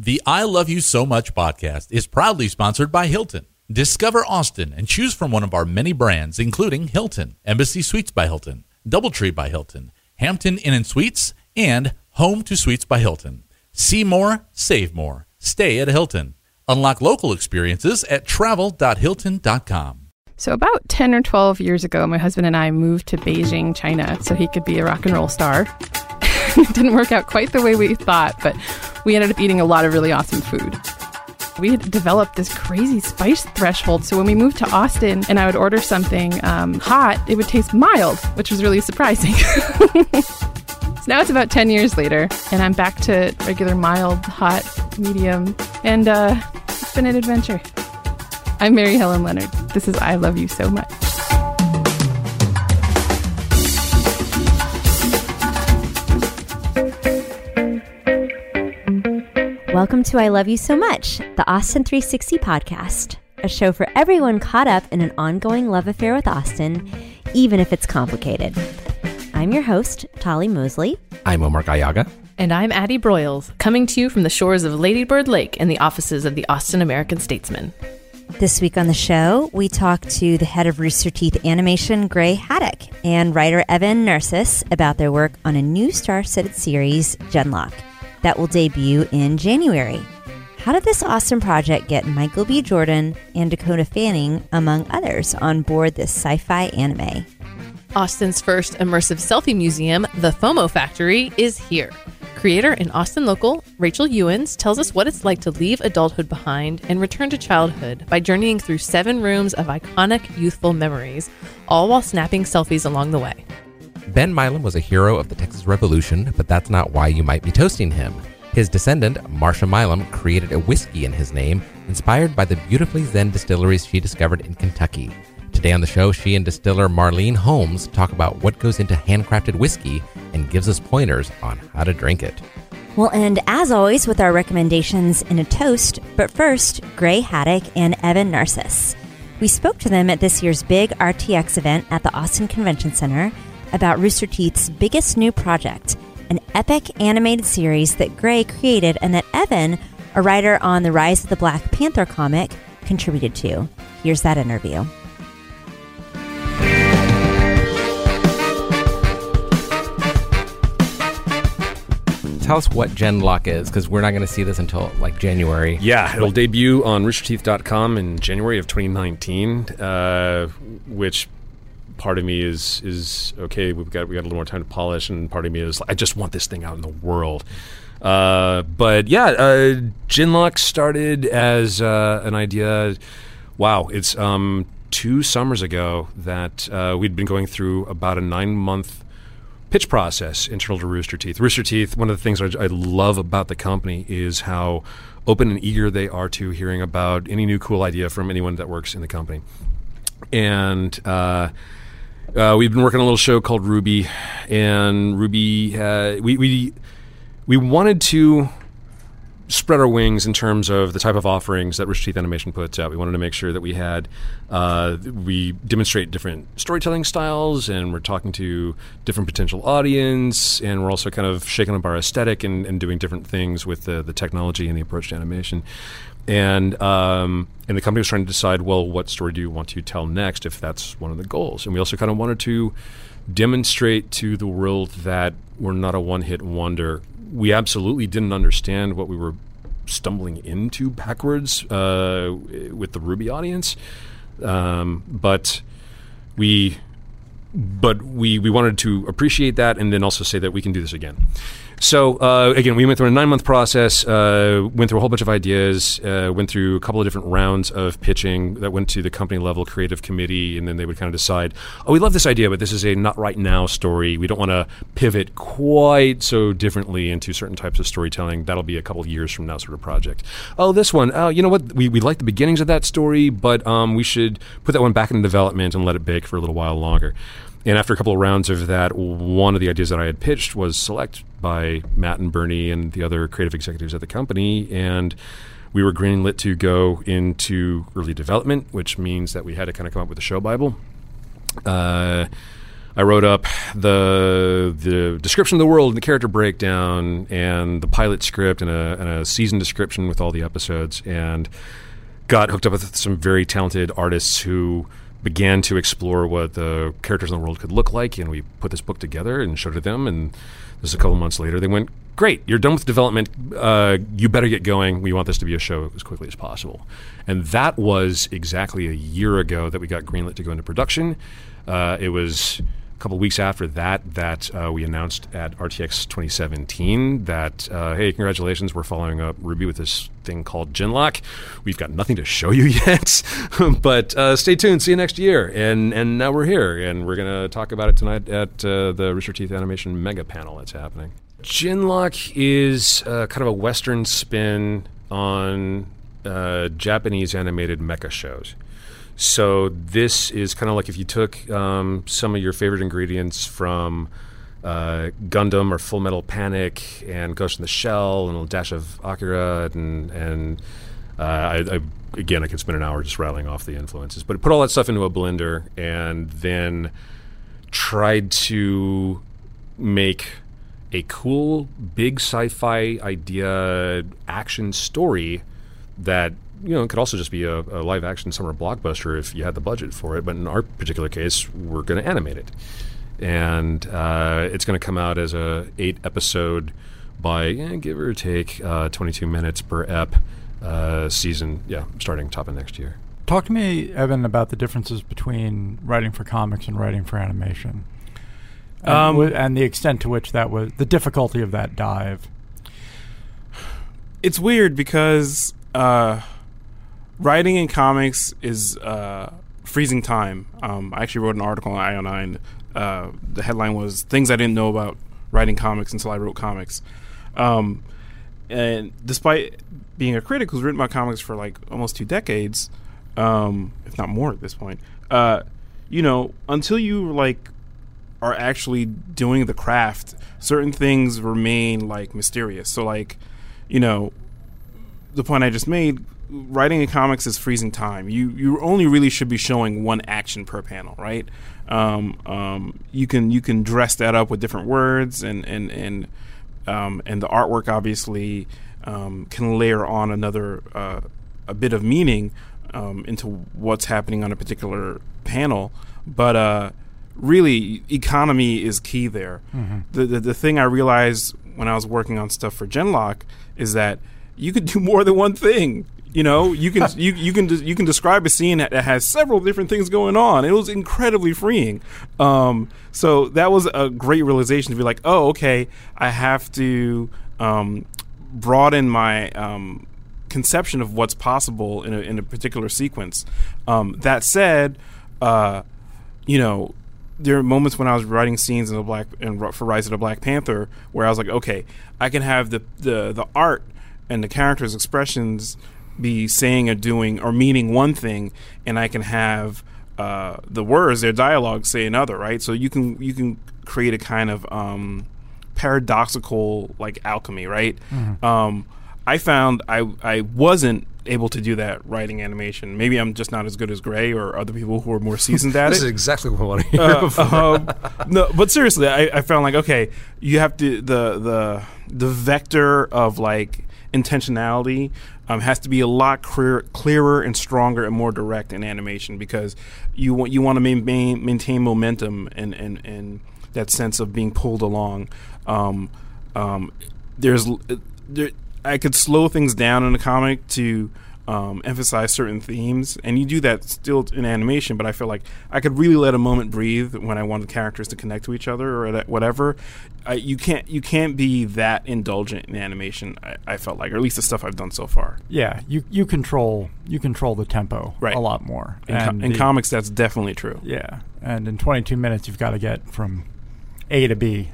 The I Love You So Much podcast is proudly sponsored by Hilton. Discover Austin and choose from one of our many brands, including Hilton, Embassy Suites by Hilton, Doubletree by Hilton, Hampton Inn and Suites, and Home2 Suites by Hilton. See more, save more. Stay at Hilton. Unlock local experiences at travel.hilton.com. So, about 10 or 12 years ago, my husband and I moved to Beijing, China, so he could be a rock and roll star. it didn't work out quite the way we thought, but we ended up eating a lot of really awesome food. We had developed this crazy spice threshold, so when we moved to Austin and I would order something um, hot, it would taste mild, which was really surprising. so now it's about 10 years later, and I'm back to regular mild, hot, medium, and uh, it's been an adventure. I'm Mary Helen Leonard. This is I Love You So Much. Welcome to I Love You So Much, the Austin 360 podcast, a show for everyone caught up in an ongoing love affair with Austin, even if it's complicated. I'm your host, Tolly Moseley. I'm Omar Gallaga. And I'm Addie Broyles, coming to you from the shores of Ladybird Lake in the offices of the Austin American Statesman. This week on the show, we talk to the head of Rooster Teeth Animation, Gray Haddock, and writer Evan Narcisse about their work on a new star studded series, Genlock, that will debut in January. How did this awesome project get Michael B. Jordan and Dakota Fanning, among others, on board this sci fi anime? Austin's first immersive selfie museum, the FOMO Factory, is here. Creator and Austin local Rachel Ewens tells us what it's like to leave adulthood behind and return to childhood by journeying through seven rooms of iconic youthful memories, all while snapping selfies along the way. Ben Milam was a hero of the Texas Revolution, but that's not why you might be toasting him. His descendant, Marsha Milam, created a whiskey in his name, inspired by the beautifully zen distilleries she discovered in Kentucky. Today on the show, she and distiller Marlene Holmes talk about what goes into handcrafted whiskey and gives us pointers on how to drink it. We'll end, as always, with our recommendations in a toast, but first, Gray Haddock and Evan Narcisse. We spoke to them at this year's big RTX event at the Austin Convention Center about Rooster Teeth's biggest new project, an epic animated series that Gray created and that Evan, a writer on the Rise of the Black Panther comic, contributed to. Here's that interview. Tell us what Genlock is, because we're not going to see this until like January. Yeah, it'll debut on roosterteeth.com in January of 2019, uh, which part of me is is okay. We've got we got a little more time to polish, and part of me is I just want this thing out in the world. Uh, but yeah, uh, Genlock started as uh, an idea. Wow, it's um, two summers ago that uh, we'd been going through about a nine month pitch process internal to Rooster Teeth. Rooster Teeth, one of the things I, I love about the company is how open and eager they are to hearing about any new cool idea from anyone that works in the company. And uh, uh, we've been working on a little show called Ruby, and Ruby, uh, we, we we wanted to spread our wings in terms of the type of offerings that Rooster Teeth Animation puts out. We wanted to make sure that we had uh, we demonstrate different storytelling styles, and we're talking to different potential audience, and we're also kind of shaking up our aesthetic and, and doing different things with the, the technology and the approach to animation. And um, and the company was trying to decide, well, what story do you want to tell next, if that's one of the goals. And we also kind of wanted to demonstrate to the world that we're not a one-hit wonder we absolutely didn't understand what we were stumbling into backwards uh, with the Ruby audience, um, but we but we we wanted to appreciate that and then also say that we can do this again. So uh, again, we went through a nine month process. Uh, went through a whole bunch of ideas. Uh, went through a couple of different rounds of pitching that went to the company level creative committee, and then they would kind of decide, oh, we love this idea, but this is a not right now story. We don't want to pivot quite so differently into certain types of storytelling. That'll be a couple years from now, sort of project. Oh, this one. Oh, you know what? We we like the beginnings of that story, but um, we should put that one back in development and let it bake for a little while longer. And after a couple of rounds of that, one of the ideas that I had pitched was select by Matt and Burnie and the other creative executives at the company. And we were greenlit to go into early development, which means that we had to kind of come up with a show Bible. Uh, I wrote up the the description of the world and the character breakdown and the pilot script and a, and a season description with all the episodes and got hooked up with some very talented artists who began to explore what the characters in the world could look like, and we put this book together and showed it to them. And just a couple months later, they went, "Great, you're done with development. Uh, you better get going. We want this to be a show as quickly as possible." And that was exactly a year ago that we got greenlit to go into production. Uh, it was couple weeks after that that uh, we announced at RTX 2017 that uh, hey, congratulations, we're following up Ruby with this thing called Genlock. We've got nothing to show you yet, but uh, stay tuned. See you next year. And and now we're here, and we're gonna talk about it tonight at uh, the Rooster Teeth Animation Mega Panel that's happening. Genlock is uh, kind of a Western spin on uh, Japanese animated mecha shows. So this is kind of like if you took um, some of your favorite ingredients from uh, Gundam or Full Metal Panic and Ghost in the Shell and a dash of Akira and and uh, I, I, again I could spend an hour just rattling off the influences, but put all that stuff into a blender and then tried to make a cool big sci-fi idea action story that you know, it could also just be a, a, live action summer blockbuster if you had the budget for it. But in our particular case, we're going to animate it, and uh, it's going to come out as a eight episode by eh, give or take uh, 22 minutes per ep uh, season. Yeah, starting top of next year. Talk to me, Evan, about the differences between writing for comics and writing for animation, and, um, w- and the extent to which that was the difficulty of that dive. It's weird because uh, writing in comics is uh, freezing time. Um, I actually wrote an article on IO9. Uh, the headline was "Things I Didn't Know About Writing Comics Until I Wrote Comics." Um, and despite being a critic who's written about comics for like almost two decades, um, if not more at this point, uh, you know, until you like are actually doing the craft, certain things remain like mysterious. So, like, you know, the point I just made writing in comics is freezing time. You you only really should be showing one action per panel, right? Um, um, you can you can dress that up with different words and and and um, and the artwork obviously um, can layer on another uh, a bit of meaning um, into what's happening on a particular panel, but. Uh, really, economy is key there. Mm-hmm. The, the the thing I realized when I was working on stuff for Genlock is that you could do more than one thing. You know, you can you you can you can describe a scene that has several different things going on. It was incredibly freeing. Um, so that was a great realization to be like, oh, okay, I have to um, broaden my um, conception of what's possible in a, in a particular sequence. Um, that said, uh, you know, there are moments when I was writing scenes in the Black and for Rise of the Black Panther where I was like, okay, I can have the the the art and the characters' expressions be saying or doing or meaning one thing, and I can have uh, the words, their dialogue, say another, right? So you can you can create a kind of um, paradoxical like alchemy, right? Mm-hmm. Um, I found I I wasn't able to do that writing animation. Maybe I'm just not as good as Gray or other people who are more seasoned at this it. This is exactly what I want to hear. Uh, um, no, but seriously, I, I, found like okay, you have to the the the vector of like intentionality um, has to be a lot clear, clearer and stronger and more direct in animation because you want you want to maintain maintain momentum and, and, and that sense of being pulled along. Um, um, there's there, I could slow things down in a comic to um, emphasize certain themes, and you do that still in animation. But I feel like I could really let a moment breathe when I want the characters to connect to each other or whatever. I, you can't you can't be that indulgent in animation. I, I, felt like, or at least the stuff I've done so far. Yeah, you you control you control the tempo right. a lot more. In, co- in the, comics, that's definitely true. Yeah, and in 22 minutes, you've got to get from A to B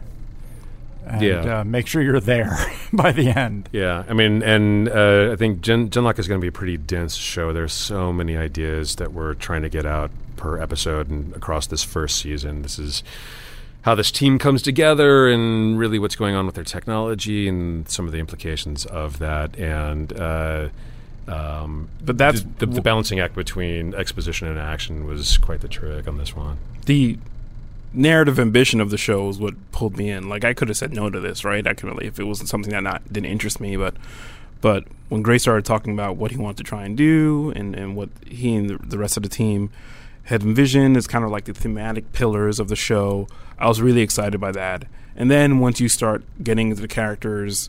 and yeah. uh, make sure you're there by the end. Yeah, I mean, and uh, I think Gen- Genlock is going to be a pretty dense show. There's so many ideas that we're trying to get out per episode and across this first season. This is how this team comes together and really what's going on with their technology and some of the implications of that. And uh, um, but that's the, the, the, balancing act between exposition and action was quite the trick on this one. The narrative ambition of the show is what pulled me in. Like I could have said no to this, right? I could really if it wasn't something that not didn't interest me, but but when Gray started talking about what he wanted to try and do and, and what he and the, rest of the team had envisioned as kind of like the thematic pillars of the show, I was really excited by that. And then once you start getting the characters'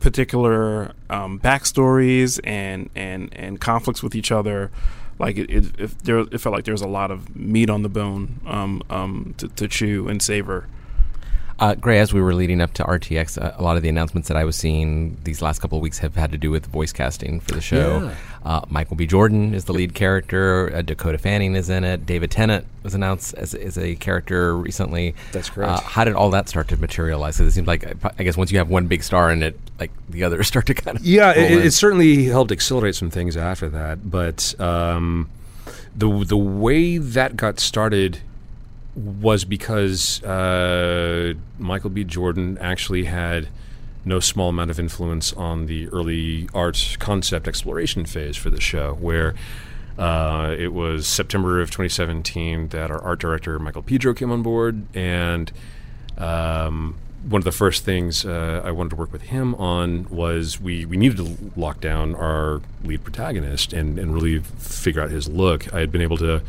particular um, backstories and, and, and conflicts with each other, like it, it, it, there, it felt like there was a lot of meat on the bone um, um, to, to chew and savor. Uh, Gray, as we were leading up to RTX, uh, a lot of the announcements that I was seeing these last couple of weeks have had to do with voice casting for the show. Yeah. Uh, Michael B. Jordan is the lead character. Uh, Dakota Fanning is in it. David Tennant was announced as, as a character recently. That's correct. Uh, how did all that start to materialize? Because it seems like, I guess, once you have one big star in it, like the others start to kind of. Yeah, it, it, certainly helped accelerate some things after that. But um, the the way that got started was because uh, Michael B. Jordan actually had no small amount of influence on the early art concept exploration phase for the show, where uh, it was September of 2017 that our art director Michael Pedro came on board, and um, one of the first things uh, I wanted to work with him on was we, we needed to lock down our lead protagonist and, and really figure out his look. I had been able to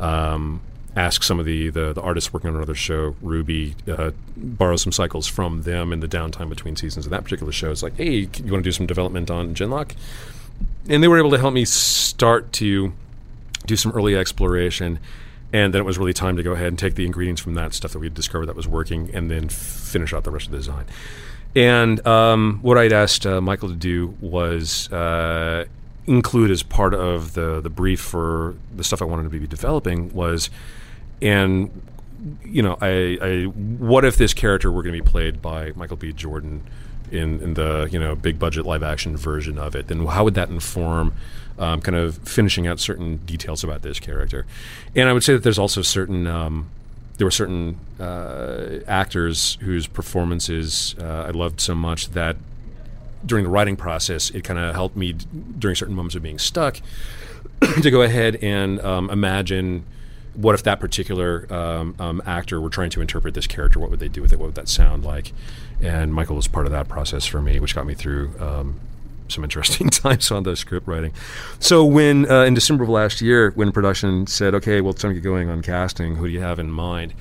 um, ask some of the, the, the, artists working on another show, Ruby, uh, borrow some cycles from them in the downtime between seasons of that particular show. It's like, hey, you want to do some development on Genlock? And they were able to help me start to do some early exploration. And then it was really time to go ahead and take the ingredients from that stuff that we had discovered that was working and then finish out the rest of the design. And um, what I'd asked uh, Michael to do was uh, include as part of the, the brief for the stuff I wanted to be developing was – and you know, I, I what if this character were going to be played by Michael B. Jordan in, in the you know big budget live action version of it? Then how would that inform um, kind of finishing out certain details about this character? And I would say that there's also certain um, there were certain uh, actors whose performances uh, I loved so much that during the writing process, it kind of helped me d- during certain moments of being stuck to go ahead and um, imagine what if that particular um, um, actor were trying to interpret this character? What would they do with it? What would that sound like? And Michael was part of that process for me, which got me through um, some interesting times on the script writing. So when uh, in December of last year, when production said, "Okay, well, it's time to get going on casting. Who do you have in mind?"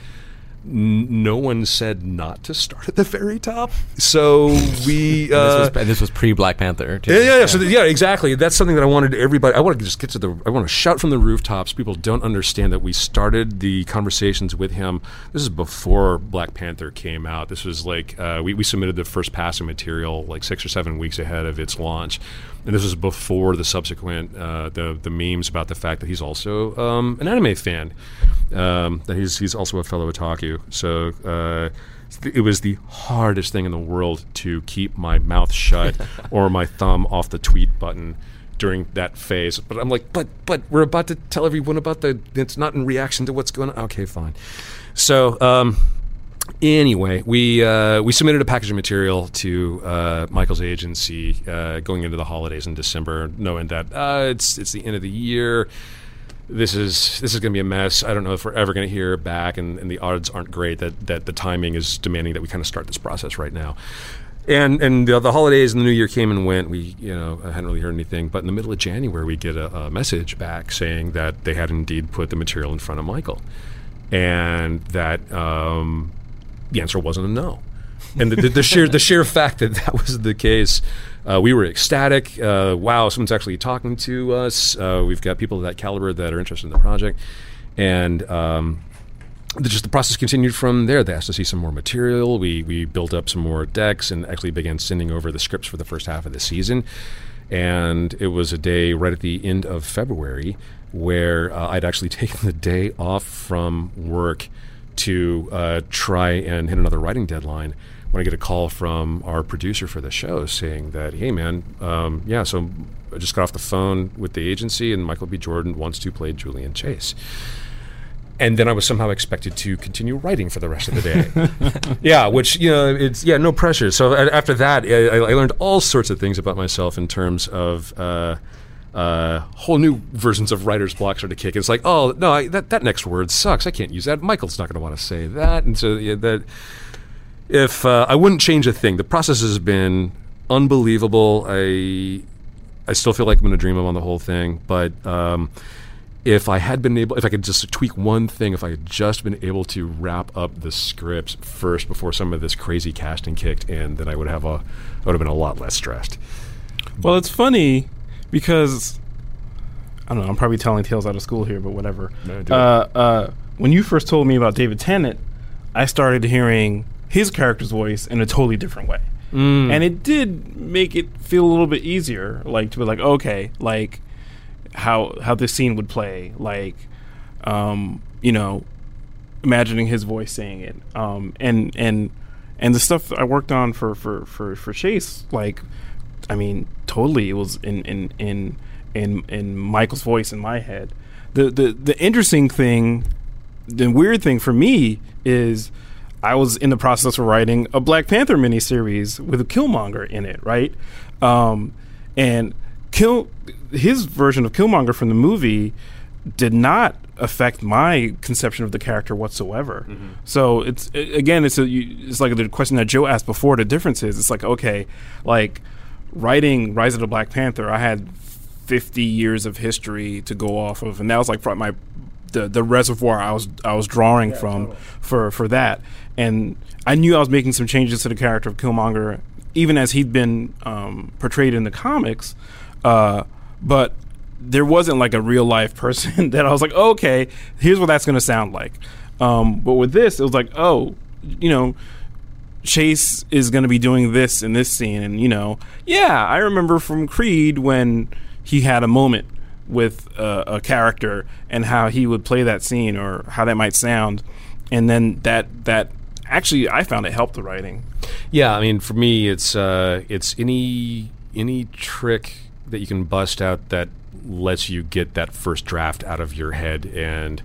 No one said not to start at the very top. So we. Uh, this, was, this was pre Black Panther. Too. Yeah, yeah, yeah. So yeah, exactly. That's something that I wanted everybody. I want to just get to the. I want to shout from the rooftops. People don't understand that we started the conversations with him. This is before Black Panther came out. This was like uh, we we submitted the first passing material like six or seven weeks ahead of its launch and this was before the subsequent uh, the the memes about the fact that he's also um, an anime fan, um, that he's he's also a fellow otaku. So uh, it was the hardest thing in the world to keep my mouth shut or my thumb off the tweet button during that phase. But I'm like, but but we're about to tell everyone about the. It's not in reaction to what's going on. Okay, fine. So. Um, Anyway, we uh, we submitted a package of material to uh, Michael's agency uh, going into the holidays in December, knowing that uh, it's it's the end of the year. This is this is going to be a mess. I don't know if we're ever going to hear back, and, and the odds aren't great that that the timing is demanding that we kind of start this process right now. And and the, the, holidays and the new year came and went. We you know hadn't really heard anything. But in the middle of January, we get a, a message back saying that they had indeed put the material in front of Michael, and that. Um, the answer wasn't a no. And the, the, the sheer the sheer fact that that was the case uh, we were ecstatic. Uh, wow, someone's actually talking to us. Uh, we've got people of that caliber that are interested in the project, and um, just the process continued from there. They asked to see some more material. We we built up some more decks and actually began sending over the scripts for the first half of the season. And it was a day right at the end of February where uh, I'd actually taken the day off from work to uh, try and hit another writing deadline when I get a call from our producer for the show saying that, hey, man, um, yeah, so I just got off the phone with the agency and Michael B. Jordan wants to play Julian Chase. And then I was somehow expected to continue writing for the rest of the day. yeah, which, you know, it's, yeah, no pressure. So after that, I, I learned all sorts of things about myself in terms of, uh, uh, whole new versions of writer's block started to kick. It's like, oh no, I, that that next word sucks. I can't use that. Michael's not going to want to say that, and so yeah, that if uh, I wouldn't change a thing, the process has been unbelievable. I I still feel like I'm in a dream on the whole thing, but. Um, if I had been able, if I could just tweak one thing, if I had just been able to wrap up the scripts first before some of this crazy casting kicked in, then I would have a, I would have been a lot less stressed. Well, it's funny because I don't know. I'm probably telling tales out of school here, but whatever. No, uh, uh, when you first told me about David Tennant, I started hearing his character's voice in a totally different way, Mm. and it did make it feel a little bit easier, like to be like, okay, like how how this scene would play, like um, you know, imagining his voice saying it, um, and and and the stuff I worked on for for for for Chase, like I mean, totally. It was in in in in in Michael's voice in my head. The the the interesting thing, the weird thing for me is, I was in the process of writing a Black Panther miniseries with a Killmonger in it, right? Um, and Kill his version of Killmonger from the movie did not affect my conception of the character whatsoever. So it's a- again, it's a you, it's like the question that Joe asked before. The difference is, it's like okay, like writing Rise of the Black Panther, I had 50 years of history to go off of, and that was like my the the reservoir I was I was drawing from for for that, and I knew I was making some changes to the character of Killmonger, even as he'd been um, portrayed in the comics, uh, but there wasn't like a real life person that I was like, okay, here's what that's going to sound like. Um, but with this, it was like, oh, you know, Chase is going to be doing this in this scene, and you know, yeah, I remember from Creed when he had a moment with uh, a character and how he would play that scene or how that might sound, and then that that actually I found it helped the writing. Yeah, I mean, for me, it's uh, it's any any trick that you can bust out that lets you get that first draft out of your head and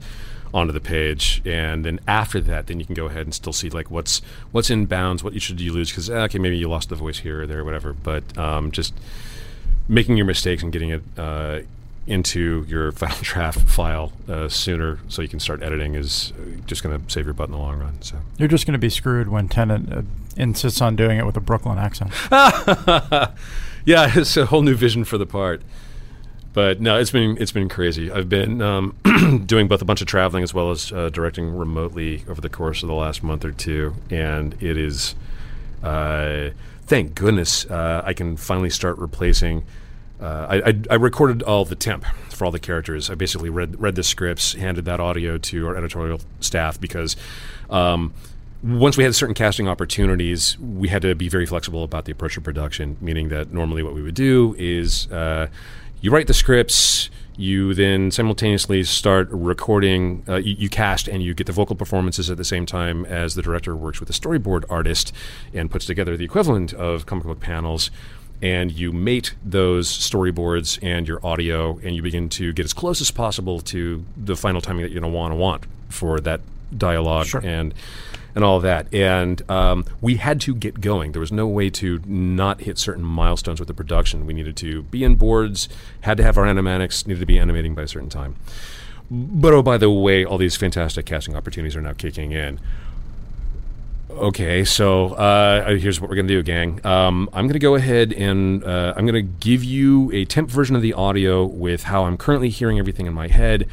onto the page, and then after that, then you can go ahead and still see like what's what's in bounds, what you should you lose because okay, maybe you lost the voice here or there, or whatever. But um, just making your mistakes and getting it uh, into your final draft file uh, sooner, so you can start editing, is uh, just going to save your butt in the long run. So. You're just going to be screwed when Tennant uh, insists on doing it with a Brooklyn accent. yeah, it's a whole new vision for the part. But no, it's been it's been crazy. I've been um, doing both a bunch of traveling as well as uh, directing remotely over the course of the last month or two, and it is, uh, thank goodness, uh, I can finally start replacing. Uh, I, I, I recorded all the temp for all the characters. I basically read read the scripts, handed that audio to our editorial staff because. Um, once we had certain casting opportunities, we had to be very flexible about the approach of production, meaning that normally what we would do is uh, you write the scripts, you then simultaneously start recording, uh, you, you cast and you get the vocal performances at the same time as the director works with the storyboard artist and puts together the equivalent of comic book panels. And you mate those storyboards and your audio, and you begin to get as close as possible to the final timing that you're going to want to want for that dialogue and and all that. And um, we had to get going. There was no way to not hit certain milestones with the production. We needed to be in boards, had to have our animatics, needed to be animating by a certain time. But oh, by the way, all these fantastic casting opportunities are now kicking in. Okay, so uh, here's what we're to do, gang. Um, I'm to go ahead and uh, I'm to give you a temp version of the audio with how I'm currently hearing everything in my head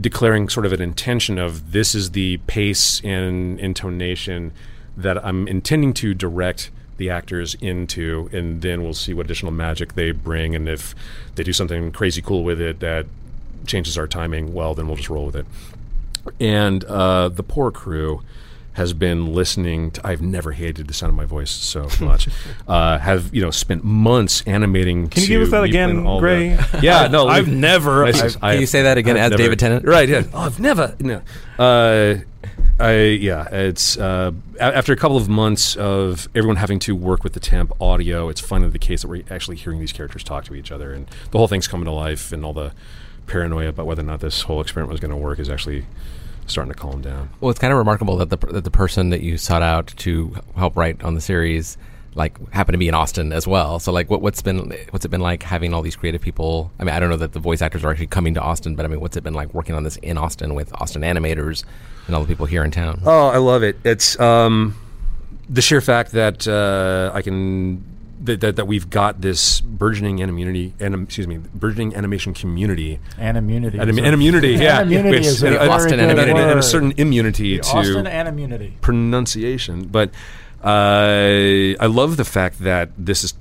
declaring sort of an intention of this is the pace and intonation that I'm intending to direct the actors into, and then we'll see what additional magic they bring, and if they do something crazy cool with it that changes our timing, well, then we'll just roll with it. And uh, the poor crew has been listening to i've never hated the sound of my voice so much uh, have you know spent months animating Can you to give us that again, Gray? the- yeah no I've we- never- This I've- Can you say that again I've as never- David Tennant? right yeah oh, i've never no uh, I yeah, it's uh, after a couple of months of everyone having to work with the temp audio. It's finally the case that we're actually hearing these characters talk to each other, and the whole thing's coming to life, and all the paranoia about whether or not this whole experiment was going to work is actually starting to calm down. Well, it's kind of remarkable that the that the person that you sought out to help write on the series like happened to be in Austin as well. So like, what what's been what's it been like having all these creative people? I mean, I don't know that the voice actors are actually coming to Austin, but I mean, what's it been like working on this in Austin with Austin animators and all the people here in town? Oh, I love it. It's um, the sheer fact that uh, I can that, that that we've got this burgeoning animunity and excuse me, burgeoning animation community. Animunity. Anim- a- animunity, yeah. Animunity is a and- Austin good animunity. and, and a certain immunity The to Austin animunity. pronunciation. But uh, I love the fact that this is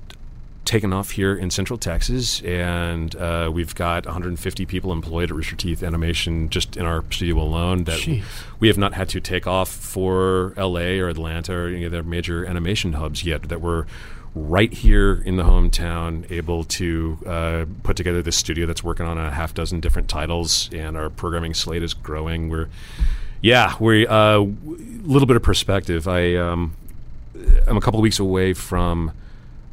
taken off here in Central Texas, and uh, we've got 150 people employed at Rooster Teeth Animation just in our studio alone. That Jeez. we have not had to take off for L.A. or Atlanta or any of their major animation hubs yet. That we're right here in the hometown, able to uh, put together this studio that's working on a half dozen different titles, and our programming slate is growing. We're yeah, we're a uh, little bit of perspective. I um, I'm a couple of weeks away from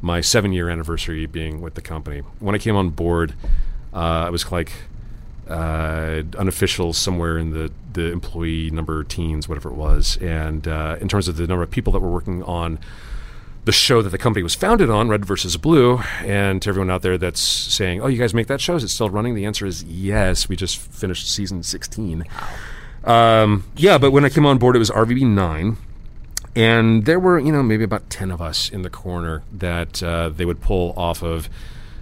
my seven year anniversary being with the company. When I came on board, uh, I was like uh, unofficial somewhere in the, the employee number teens, whatever it was. And uh, in terms of the number of people that were working on the show that the company was founded on, Red versus Blue, and to everyone out there that's saying, "Oh, you guys make that show? Is it still running?" The answer is yes. We just finished season sixteen. Um, yeah, but when I came on board, it was RVB nine, and there were you know maybe about ten of us in the corner that uh, they would pull off of.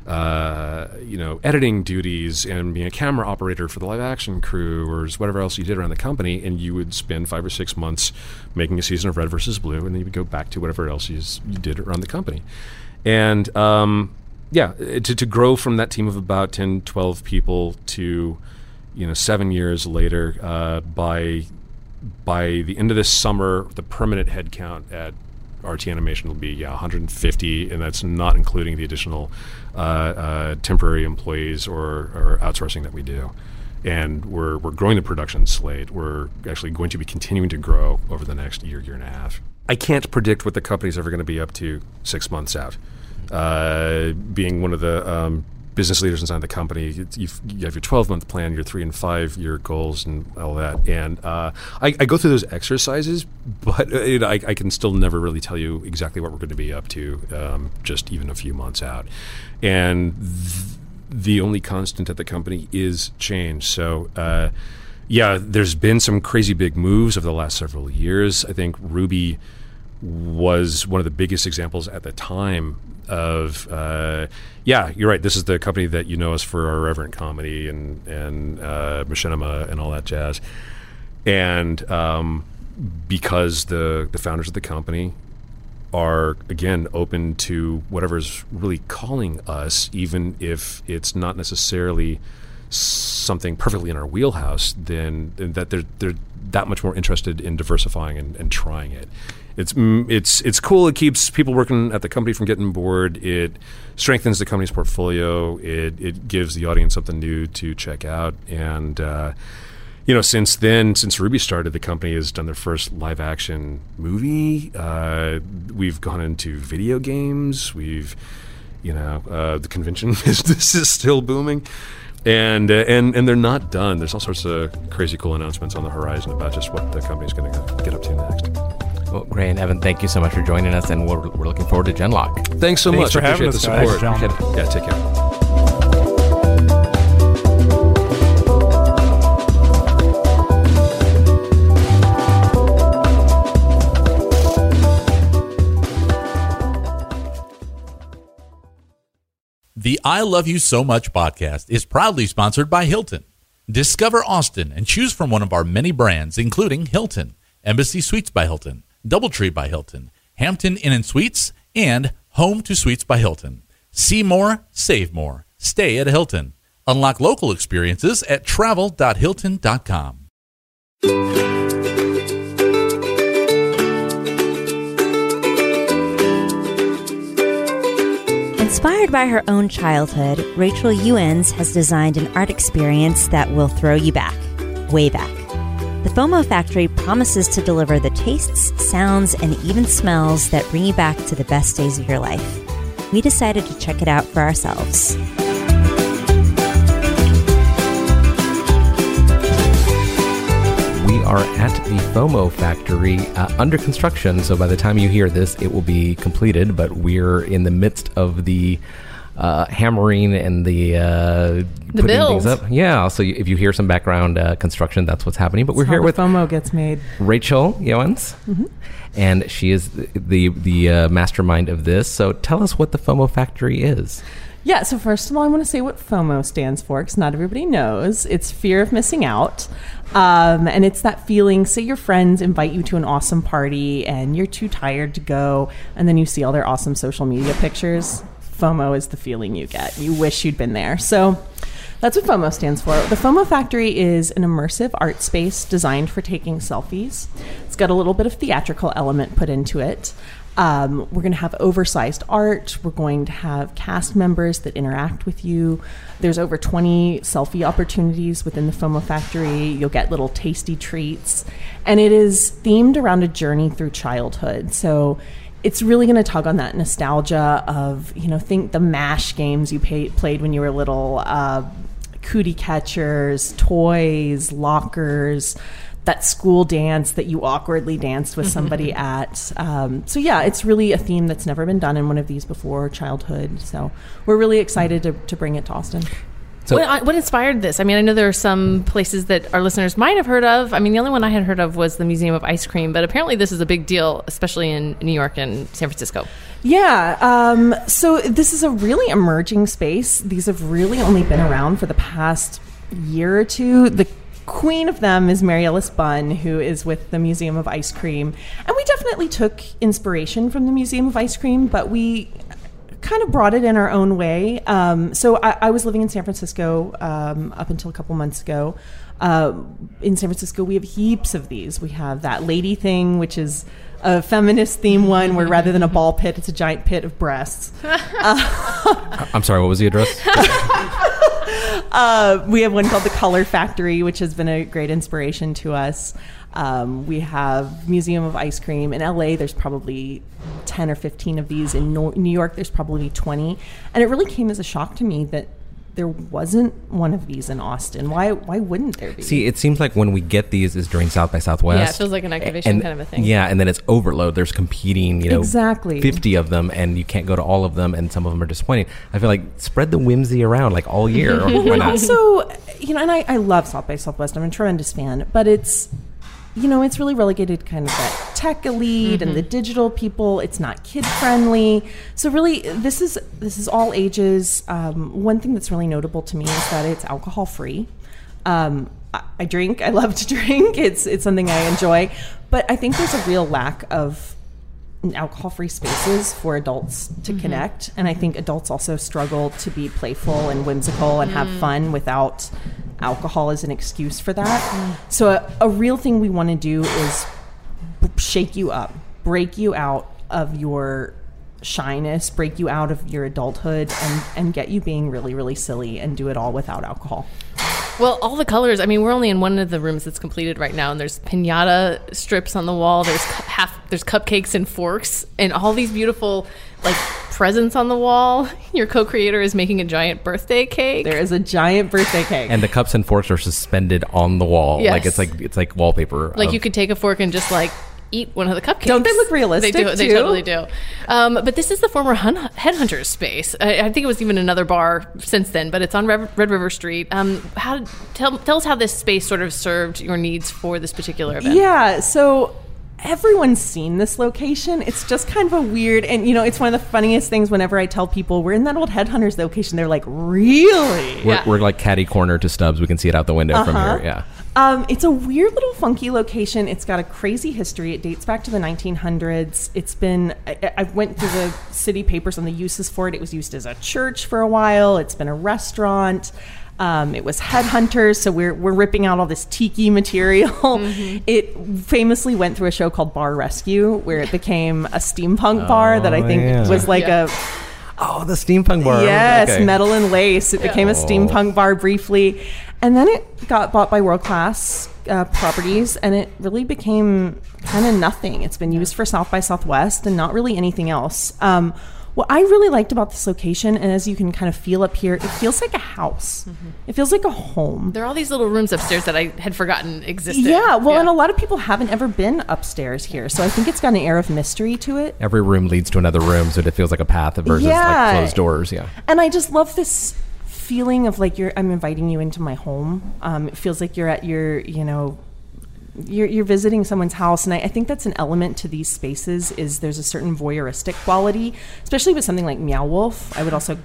Uh, you know, editing duties and being a camera operator for the live action crew or whatever else you did around the company, and you would spend five or six months making a season of Red versus Blue, and then you would go back to whatever else you, did around the company. And um, yeah, uh, to, to grow from that team of about 10, 12 people to, you know, seven years later, uh, by by the end of this summer, the permanent headcount at RT Animation will be yeah 150, and that's not including the additional temporary employees or, or outsourcing that we do. And we're we're growing the production slate. We're actually going to be continuing to grow over the next year, year and a half. I can't predict what the company's ever going to be up to six months out. Uh, being one of the um, business leaders inside the company—you have you have your 12 month plan, your three and five year goals, and all that. And uh, I, I go through those exercises, but uh, you I, I can still never really tell you exactly what we're going to be up to, um, just even a few months out. And th- the only constant at the company is change. So, uh, yeah, there's been some crazy big moves over the last several years. I think Ruby was one of the biggest examples at the time of uh, yeah you're right. This is the company that you know us for our reverent comedy and and uh, machinima and all that jazz. And um, because the the founders of the company are again open to whatever's really calling us even if it's not necessarily something perfectly in our wheelhouse then, that they're they're that much more interested in diversifying and, and trying it it's mm, it's it's cool. It keeps people working at the company from getting bored. It strengthens the company's portfolio. It it gives the audience something new to check out. And uh, you know, since then, since Ruby started, the company has done their first live action movie. Uh, we've gone into video games. We've you know uh, the convention business is still booming. And, uh, and and they're not done. There's all sorts of crazy cool announcements on the horizon about just what the company's going to get up to next. Well, Gray and Evan, thank you so much for joining us, and we're, we're looking forward to Genlock. Thanks so Thanks much. for I having appreciate us, the guys. support. Thanks, yeah, take care. The I Love You So Much podcast is proudly sponsored by Hilton. Discover Austin and choose from one of our many brands, including Hilton, Embassy Suites by Hilton, Doubletree by Hilton, Hampton Inn and Suites, and Home2 Suites by Hilton. See more, save more. Stay at Hilton. Unlock local experiences at travel.hilton.com. Inspired by her own childhood, Rachel Ewens has designed an art experience that will throw you back, way back. The FOMO Factory promises to deliver the tastes, sounds, and even smells that bring you back to the best days of your life. We decided to check it out for ourselves. We are at the FOMO factory uh, under construction, so by the time you hear this, it will be completed. But we're in the midst of the uh, hammering and the uh, putting build. things up. Yeah, so you, if you hear some background uh, construction, that's what's happening. But we're That's here with the FOMO gets made. Rachel Ewens, and she is the the, the uh, mastermind of this. So tell us what the FOMO factory is. Yeah, so first of all, I want to say what FOMO stands for because not everybody knows. It's fear of missing out. Um, and it's that feeling say your friends invite you to an awesome party and you're too tired to go, and then you see all their awesome social media pictures. FOMO is the feeling you get. You wish you'd been there. So that's what FOMO stands for. The FOMO Factory is an immersive art space designed for taking selfies. It's got a little bit of theatrical element put into it. Um, we're going to have oversized art. We're going to have cast members that interact with you. There's over 20 selfie opportunities within the FOMO Factory. You'll get little tasty treats. And it is themed around a journey through childhood. So it's really going to tug on that nostalgia of, you know, think the MASH games you pay, played when you were little, uh, cootie catchers, toys, lockers that school dance that you awkwardly danced with somebody at. Um, so yeah, it's really a theme that's never been done in one of these before, childhood. So we're really excited to, to bring it to Austin. So what, what inspired this? I mean, I know there are some places that our listeners might have heard of. I mean, the only one I had heard of was the Museum of Ice Cream, but apparently this is a big deal, especially in New York and San Francisco. Yeah. Um, so this is a really emerging space. These have really only been around for the past year or two. The queen of them is Maryellis Bunn, who is with the Museum of Ice Cream. And we definitely took inspiration from the Museum of Ice Cream, but we kind of brought it in our own way. Um, so I, I was living in San Francisco um, up until a couple months ago. Uh, in San Francisco, we have heaps of these. We have that lady thing, which is a feminist theme one, where rather than a ball pit, it's a giant pit of breasts. I'm sorry, what was the address? Uh, we have one called the Color Factory, which has been a great inspiration to us. Um, we have Museum of Ice Cream in LA. There's probably ten or fifteen of these. In Nor- New York, there's probably twenty. And it really came as a shock to me that there wasn't one of these in Austin. Why? Why wouldn't there be? See, it seems like when we get these is during South by Southwest. Yeah, it feels like an activation And- kind of a thing. Yeah, and then it's overload. There's competing, you know, Exactly. 50 of them, and you can't go to all of them, and some of them are disappointing. I feel like spread the whimsy around like all year. Why Well, not? also, you know, and I, I love South by Southwest. I'm a tremendous fan, but it's, you know, it's really relegated kind of that tech elite and the digital people. It's not kid friendly. So really, this is this is all ages. Um, one thing that's really notable to me is that it's alcohol free. Um, I, I drink. I love to drink. It's it's something I enjoy, but I think there's a real lack of alcohol free spaces for adults to connect. And I think adults also struggle to be playful and whimsical and have fun without alcohol is an excuse for that. So, a, a real thing we want to do is b- shake you up, break you out of your shyness, break you out of your adulthood, and, and get you being really, really silly and do it all without alcohol. Well, all the colors. I mean, we're only in one of the rooms that's completed right now, and there's pinata strips on the wall. There's half. There's cupcakes and forks, and all these beautiful like presents on the wall. Your co-creator is making a giant birthday cake. There is a giant birthday cake. and the cups and forks are suspended on the wall. Yes. Like it's like it's like wallpaper. like of- you could take a fork and just like eat one of the cupcakes. Don't they look realistic, They do. They totally do. Um, but this is the former hun- headhunters space. I, I think it was even another bar since then, but it's on Red, Red River Street. Um, how tell tell us how this space sort of served your needs for this particular event? Yeah, so everyone's seen this location. It's just kind of a weird, and you know, it's one of the funniest things whenever I tell people we're in that old Headhunters location. They're like, really? we're, yeah. we're like catty corner to Stubbs. We can see it out the window from Uh-huh. here. Yeah. Um, it's a weird little funky location. It's got a crazy history. It dates back to the 1900s. It's been, I, I went through the city papers on the uses for it. It was used as a church for a while, it's been a restaurant. Um, it was headhunters, so we're, we're ripping out all this tiki material. Mm-hmm. It famously went through a show called Bar Rescue, where it became a steampunk bar that I Oh, think yeah. was like Yeah. a Oh, the steampunk bar. Yes, Okay. metal and lace. It became a Oh. steampunk bar briefly, and then it got bought by World Class uh, Properties, and it really became kind of nothing. It's been used for South by Southwest and not really anything else. Um, what I really liked about this location, and as you can kind of feel up here, it feels like a house. It feels like a home. There are all these little rooms upstairs that I had forgotten existed. Yeah, well, and a lot of people haven't ever been upstairs here, so I think it's got an air of mystery to it. Every room leads to another room, so it feels like a path versus Yeah. like closed doors. Yeah. And I just love this feeling of like you're I'm inviting you into my home. Um, it feels like you're at your you know you're, you're visiting someone's house and I, I think that's an element to these spaces is there's a certain voyeuristic quality especially with something like meow wolf. I would also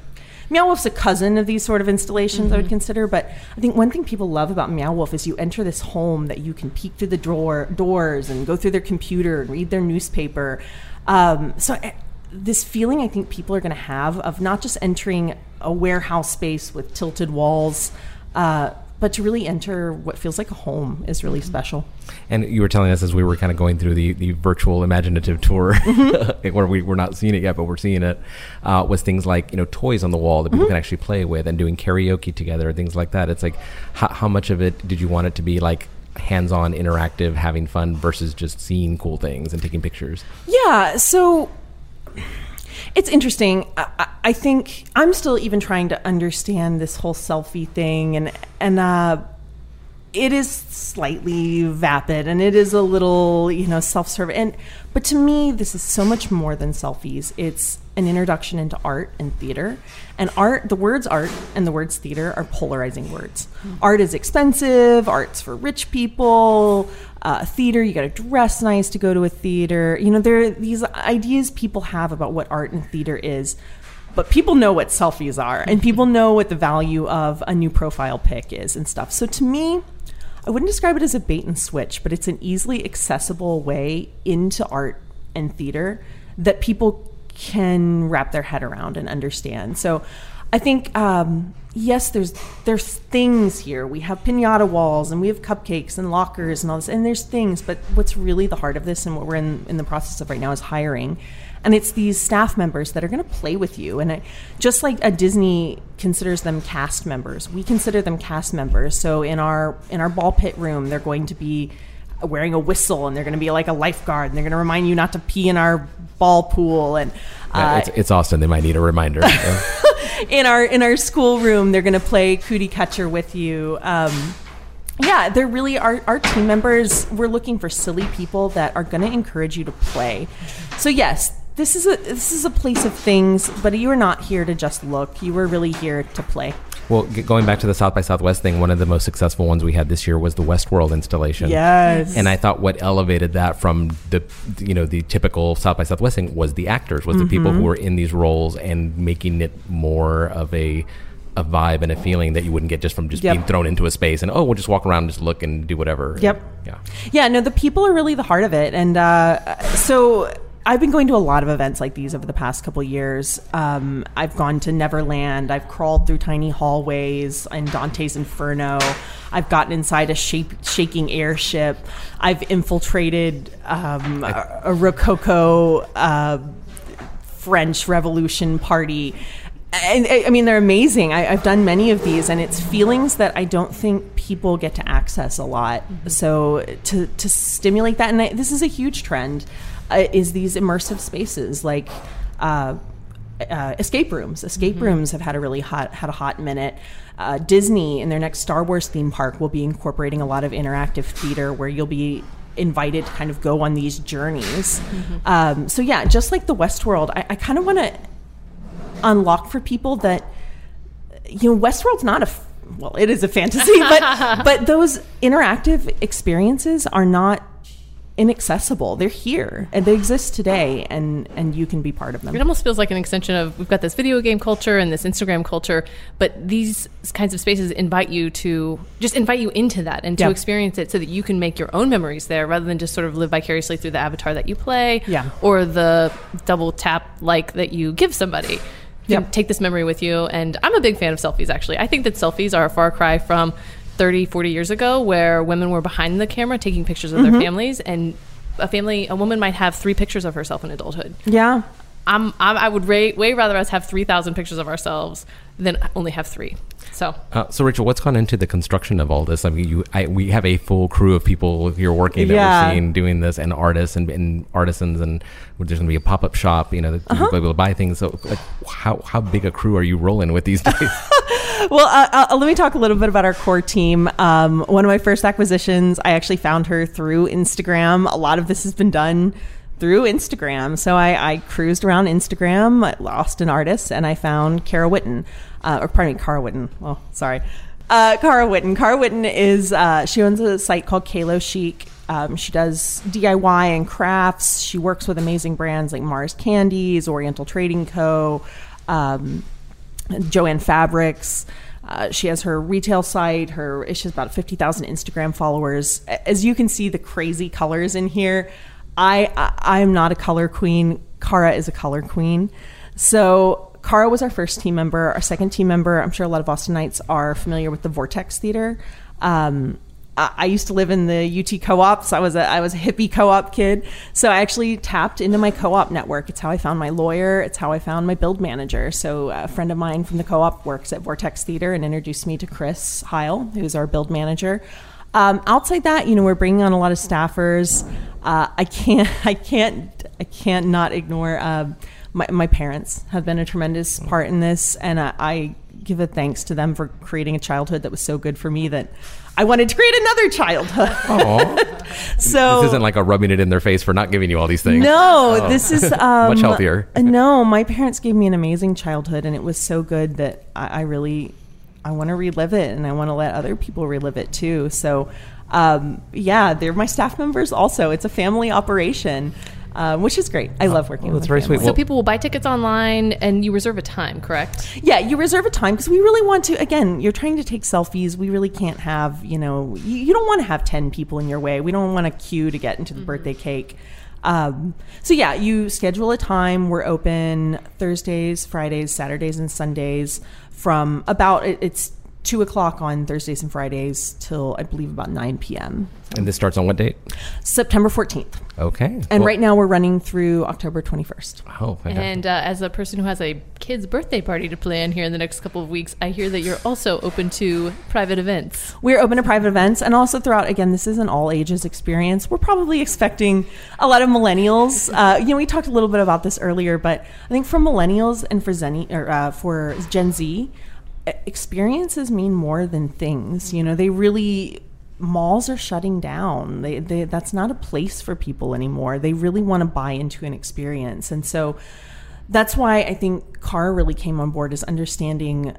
meow wolf's a cousin of these sort of installations i would consider but i think one thing people love about meow wolf is you enter this home that you can peek through the door doors and go through their computer and read their newspaper. Um, so I, this feeling I think people are going to have of not just entering a warehouse space with tilted walls, uh, but to really enter what feels like a home is really mm-hmm. special. And you were telling us as we were kind of going through the, the virtual imaginative tour, mm-hmm. where we, we're not seeing it yet, but we're seeing it, uh, was things like, you know, toys on the wall that people can mm-hmm. actually play with and doing karaoke together, and things like that. It's like, how, how much of it did you want it to be like hands-on, interactive, having fun versus just seeing cool things and taking pictures? Yeah, so it's interesting. I, I- think I'm still even trying to understand this whole selfie thing, and and uh, it is slightly vapid, and it is a little you know self-serving. And but to me, this is so much more than selfies. It's an introduction into art and theater, and art. The words art and the words theater are polarizing words. Art is expensive. Art's for rich people. Uh, theater, you got to dress nice to go to a theater. You know, there are these ideas people have about what art and theater is but people know what selfies are and people know what the value of a new profile pic is and stuff. So to me, I wouldn't describe it as a bait and switch, but it's an easily accessible way into art and theater that people can wrap their head around and understand. So I think um, yes, there's there's things here. We have pinata walls and we have cupcakes and lockers and all this, and there's things. But what's really the heart of this and what we're in in the process of right now is hiring, and it's these staff members that are going to play with you. And it, just like a Disney considers them cast members, we consider them cast members. So in our in our ball pit room, they're going to be wearing a whistle and they're going to be like a lifeguard and they're going to remind you not to pee in our ball pool and Yeah, uh, it's, it's Austin. They might need a reminder. Yeah. in our in our school room they're going to play cootie catcher with you um, yeah they're really our, our team members we're looking for silly people that are going to encourage you to play so yes this is a this is a place of things but you are not here to just look you were really here to play Well, g- going back to the South by Southwest thing, one of the most successful ones we had this year was the Westworld installation. Yes. And I thought what elevated that from the, you know, the typical South by Southwest thing was the actors, was the people who were in these roles and making it more of a a vibe and a feeling that you wouldn't get just from just Yep. being thrown into a space and oh we'll just walk around and just look and do whatever. Yep. Yeah. Yeah, no, the people are really the heart of it, and uh, so I've been going to a lot of events like these over the past couple years. Um, I've gone to Neverland. I've crawled through tiny hallways in Dante's Inferno. I've gotten inside a shape, shaking airship. I've infiltrated um, a, a Rococo uh, French Revolution party. And I I mean, they're amazing. I, I've done many of these, and it's feelings that I don't think people get to access a lot. So to to stimulate that, and I, this is a huge trend, uh, is these immersive spaces like. Uh, uh, escape rooms. Escape rooms have had a really hot had a hot minute. Uh, Disney in their next Star Wars theme park will be incorporating a lot of interactive theater where you'll be invited to kind of go on these journeys. Um, so yeah, just like the Westworld, I, I kind of want to unlock for people that you know Westworld's not a well, it is a fantasy, but but those interactive experiences are not inaccessible. They're here and they exist today, and and you can be part of them. It almost feels like an extension of we've got this video game culture and this Instagram culture, but these kinds of spaces invite you to just invite you into that and to Yeah. experience it so that you can make your own memories there rather than just sort of live vicariously through the avatar that you play Yeah. or the double tap like that you give somebody. You Yep. take this memory with you. And I'm a big fan of selfies, actually. I think that selfies are a far cry from 30, 40 years ago where women were behind the camera taking pictures of Mm-hmm. their families and a family, a woman might have three pictures of herself in adulthood. Yeah, I'm, I'm I would ra- way rather us have three thousand pictures of ourselves than only have three. So Uh, so, Rachel, what's gone into the construction of all this? I mean, you, I, we have a full crew of people here working that Yeah. we're seeing doing this, and artists and, and artisans, and there's going to be a pop up shop. You know, that Uh-huh. you'll be able to buy things. So, like, how how big a crew are you rolling with these days? Well, uh, uh, let me talk a little bit about our core team. Um, one of my first acquisitions, I actually found her through Instagram. A lot of this has been done through Instagram. So I, I cruised around Instagram, I lost an artist, and I found Kara Witten, uh, or pardon me, Cara Witten. Well, sorry. Uh, Cara Witten. Cara Witten is, uh, she owns a site called Kalo Chic. Um, she does DIY and crafts. She works with amazing brands like Mars Candies, Oriental Trading Co., um, Joanne Fabrics. Uh, she has her retail site. Her she has about fifty thousand Instagram followers. As you can see, the crazy colors in here. I I am not a color queen. Kara is a color queen. So Kara was our first team member. Our second team member. I'm sure a lot of Austinites are familiar with the Vortex Theater. Um, I I used to live in the UT co-ops. I was a I was a hippie co-op kid, so I actually tapped into my co-op network. It's how I found my lawyer. It's how I found my build manager. So a friend of mine from the co-op works at Vortex Theater and introduced me to Chris Heil, who's our build manager. Um, outside that, you know, we're bringing on a lot of staffers. Uh, I can't I can't I can't not ignore. Um, my, my parents have been a tremendous part in this, and I, I give a thanks to them for creating a childhood that was so good for me that I wanted to create another childhood. So this isn't like a rubbing it in their face for not giving you all these things. no, Oh. this is um, much healthier. uh, no, my parents gave me an amazing childhood, and it was so good that I, I really I want to relive it, and I want to let other people relive it too. So, um, yeah, they're my staff members. Also, it's a family operation, um, which is great. I love working. well, with that's my very family. sweet. so people will buy tickets online and you reserve a time, correct? Yeah, you reserve a time because we really want to. Again, you're trying to take selfies. We really can't have, you know, you, you don't want to have 10 people in your way. We don't want a queue to get into the birthday cake. Um, so, yeah, you schedule a time. We're open Thursdays, Fridays, Saturdays, and Sundays from about, it, it's two o'clock on Thursdays and Fridays till I believe about 9 p.m. And this starts on what date? September 14th. Okay. And Well- right now we're running through October 21st. Oh, fantastic. And uh, as a person who has a kid's birthday party to plan here in the next couple of weeks, I hear that you're also open to private events. We're open to private events and also throughout, again, this is an all ages experience. We're probably expecting a lot of millennials. Uh, you know, we talked a little bit about this earlier, but I think for millennials and for, Zen, or, uh, for Gen Z, experiences mean more than things. You know, they really, malls are shutting down. They, they, that's not a place for people anymore. They really want to buy into an experience. And so that's why I think Car really came on board is understanding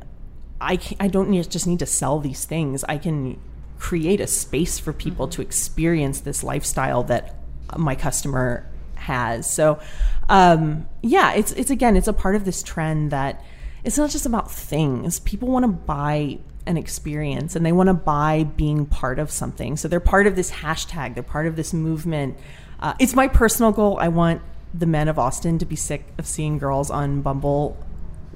I, can, I don't need, just need to sell these things. I can create a space for people to experience this lifestyle that my customer has. So, um, yeah, it's it's again, it's a part of this trend that it's not just about things. People want to buy an experience and they want to buy being part of something. So they're part of this hashtag. They're part of this movement. Uh, it's my personal goal. I want the men of Austin to be sick of seeing girls on Bumble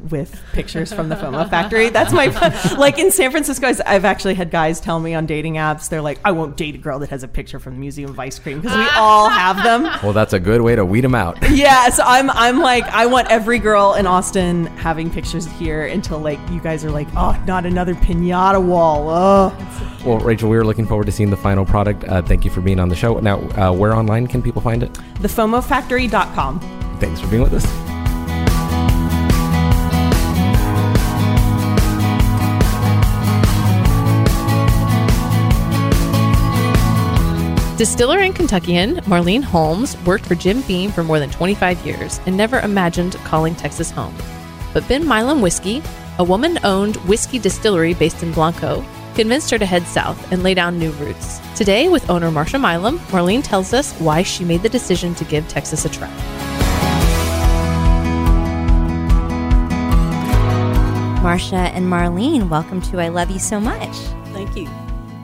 with pictures from the FOMO factory. That's my like in San Francisco. I've actually had guys tell me on dating apps, they're like, "I won't date a girl that has a picture from the Museum of Ice Cream because we all have them." well, that's a good way to weed them out. Yeah, so I'm I'm like I want every girl in Austin having pictures here until like you guys are like, "Oh, not another pinata wall." Oh. Well, Rachel, we are looking forward to seeing the final product. Uh, thank you for being on the show. Now, uh, where online can people find it? TheFOMOFactory.com. Thanks for being with us. Distiller and Kentuckian Marlene Holmes worked for Jim Beam for more than 25 years and never imagined calling Texas home. But Ben Milam Whiskey, a woman owned whiskey distillery based in Blanco, convinced her to head south and lay down new roots. Today, with owner Marsha Milam, Marlene tells us why she made the decision to give Texas a try. Marsha and Marlene, welcome to I Love You So Much. Thank you.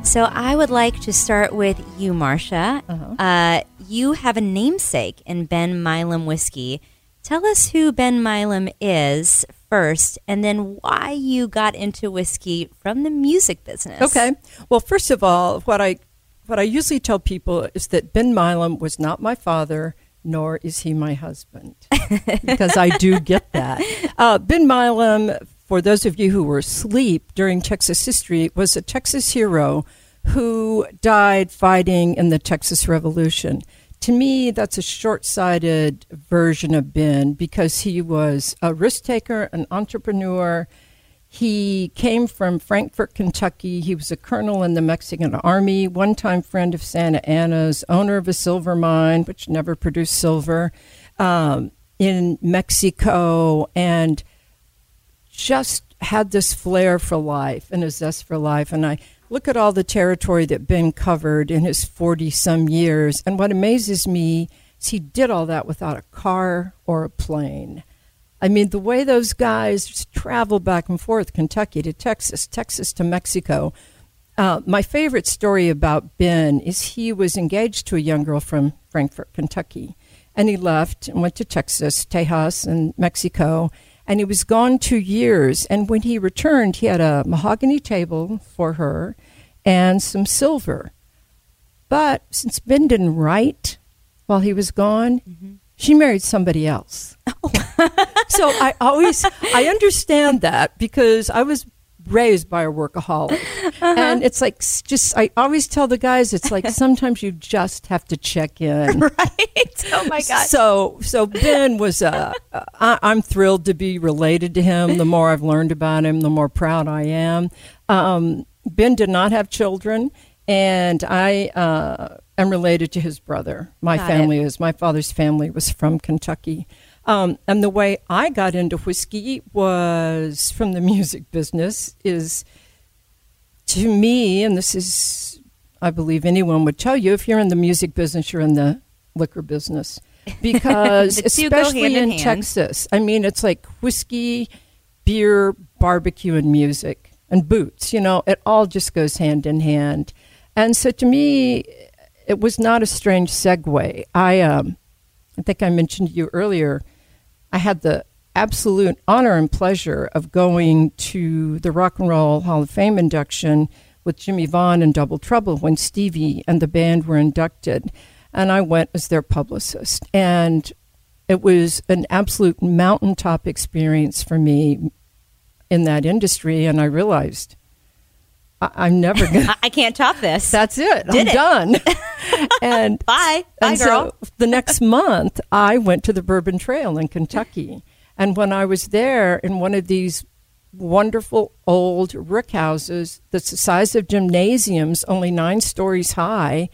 So I would like to start with you, Marsha. Uh-huh. Uh, you have a namesake in Ben Milam whiskey. Tell us who Ben Milam is first, and then why you got into whiskey from the music business. Okay. Well, first of all, what I what I usually tell people is that Ben Milam was not my father, nor is he my husband, because I do get that. Uh, ben Milam, for those of you who were asleep during Texas history, was a Texas hero who died fighting in the Texas Revolution. To me, that's a short sighted version of Ben because he was a risk taker, an entrepreneur. He came from Frankfort, Kentucky. He was a colonel in the Mexican army, one time friend of Santa Anna's, owner of a silver mine, which never produced silver, um, in Mexico, and just had this flair for life and a zest for life. And I look at all the territory that Ben covered in his 40 some years. And what amazes me is he did all that without a car or a plane. I mean, the way those guys travel back and forth, Kentucky to Texas, Texas to Mexico. Uh, my favorite story about Ben is he was engaged to a young girl from Frankfort, Kentucky, and he left and went to Texas, Tejas, and Mexico, and he was gone two years. And when he returned, he had a mahogany table for her and some silver. But since Ben didn't write while he was gone, mm-hmm. she married somebody else. so I always I understand that because I was raised by a workaholic. Uh-huh. And it's like just I always tell the guys it's like sometimes you just have to check in. right. Oh my god. So so Ben was uh, I, I'm thrilled to be related to him. The more I've learned about him, the more proud I am. Um, ben did not have children and I uh, am related to his brother. My got family it. is my father's family was from Kentucky. Um, and the way I got into whiskey was from the music business. Is to me, and this is, I believe anyone would tell you, if you're in the music business, you're in the liquor business. Because especially in, in Texas, I mean, it's like whiskey, beer, barbecue, and music, and boots. You know, it all just goes hand in hand. And so to me, it was not a strange segue. I, um, I think I mentioned to you earlier I had the absolute honor and pleasure of going to the Rock and Roll Hall of Fame induction with Jimmy Vaughan and Double Trouble when Stevie and the band were inducted. And I went as their publicist. And it was an absolute mountaintop experience for me in that industry. And I realized I- am never to. I can't top this. That's it. Did I'm it. done. and bye. Bye, and girl. So the next month, I went to the Bourbon Trail in Kentucky. And when I was there in one of these wonderful old rick houses that's the size of gymnasiums, only nine stories high,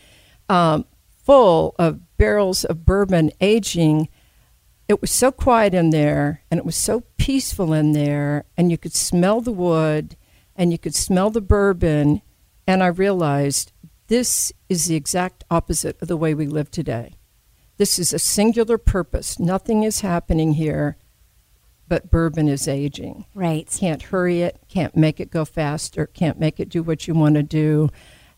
um, full of barrels of bourbon aging. It was so quiet in there and it was so peaceful in there, and you could smell the wood and you could smell the bourbon. And I realized this is the exact opposite of the way we live today. This is a singular purpose. Nothing is happening here, but bourbon is aging. Right. Can't hurry it, can't make it go faster, can't make it do what you want to do.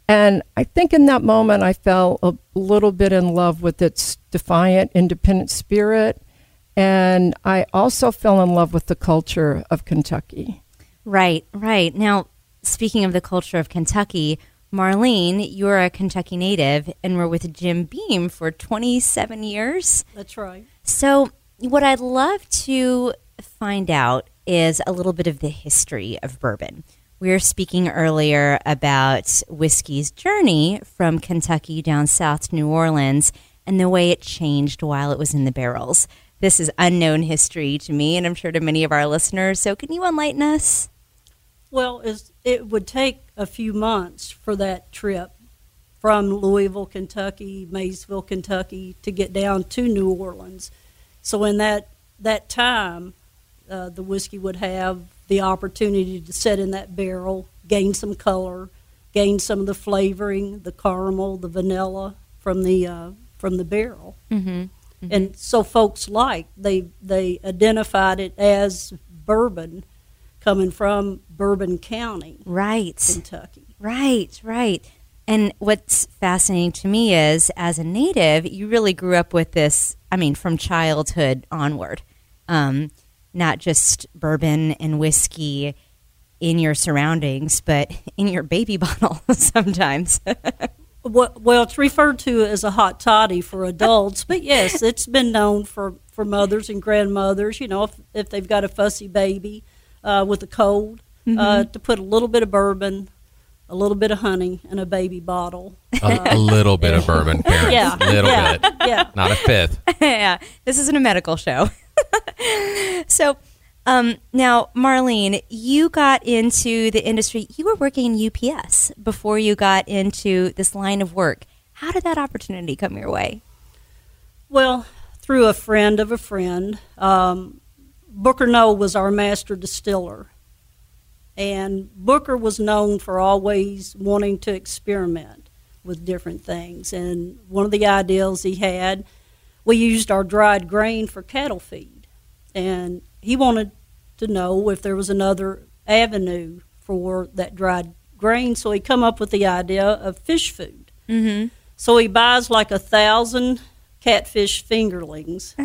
And I think in that moment, I fell a little bit in love with its defiant, independent spirit. And I also fell in love with the culture of Kentucky. Right, right. Now, speaking of the culture of Kentucky, Marlene, you're a Kentucky native and were with Jim Beam for 27 years. That's right. So, what I'd love to find out is a little bit of the history of bourbon. We were speaking earlier about whiskey's journey from Kentucky down south to New Orleans and the way it changed while it was in the barrels. This is unknown history to me, and I'm sure to many of our listeners. So, can you enlighten us? Well, it would take a few months for that trip from Louisville, Kentucky, Maysville, Kentucky, to get down to New Orleans. So in that that time, uh, the whiskey would have the opportunity to set in that barrel, gain some color, gain some of the flavoring, the caramel, the vanilla from the uh, from the barrel. Mm-hmm. And so folks like they they identified it as bourbon coming from Bourbon County, Right. Kentucky. Right, right. And what's fascinating to me is, as a native, you really grew up with this. I mean, from childhood onward, um, not just bourbon and whiskey in your surroundings, but in your baby bottle sometimes. Well, well, it's referred to as a hot toddy for adults, but yes, it's been known for, for mothers and grandmothers. You know, if, if they've got a fussy baby uh, with a cold, uh, to put a little bit of bourbon, a little bit of honey in a baby bottle. A, a little bit of bourbon, parents. Yeah, little yeah, bit. yeah. Not a fifth. yeah, this isn't a medical show. so, um, now, Marlene, you got into the industry. You were working in UPS before you got into this line of work. How did that opportunity come your way? Well, through a friend of a friend, um, Booker Noe was our master distiller. And Booker was known for always wanting to experiment with different things. And one of the ideals he had, we used our dried grain for cattle feed. And he wanted to know if there was another avenue for that dried grain. So he come up with the idea of fish food. Mm-hmm. So he buys like a thousand catfish fingerlings.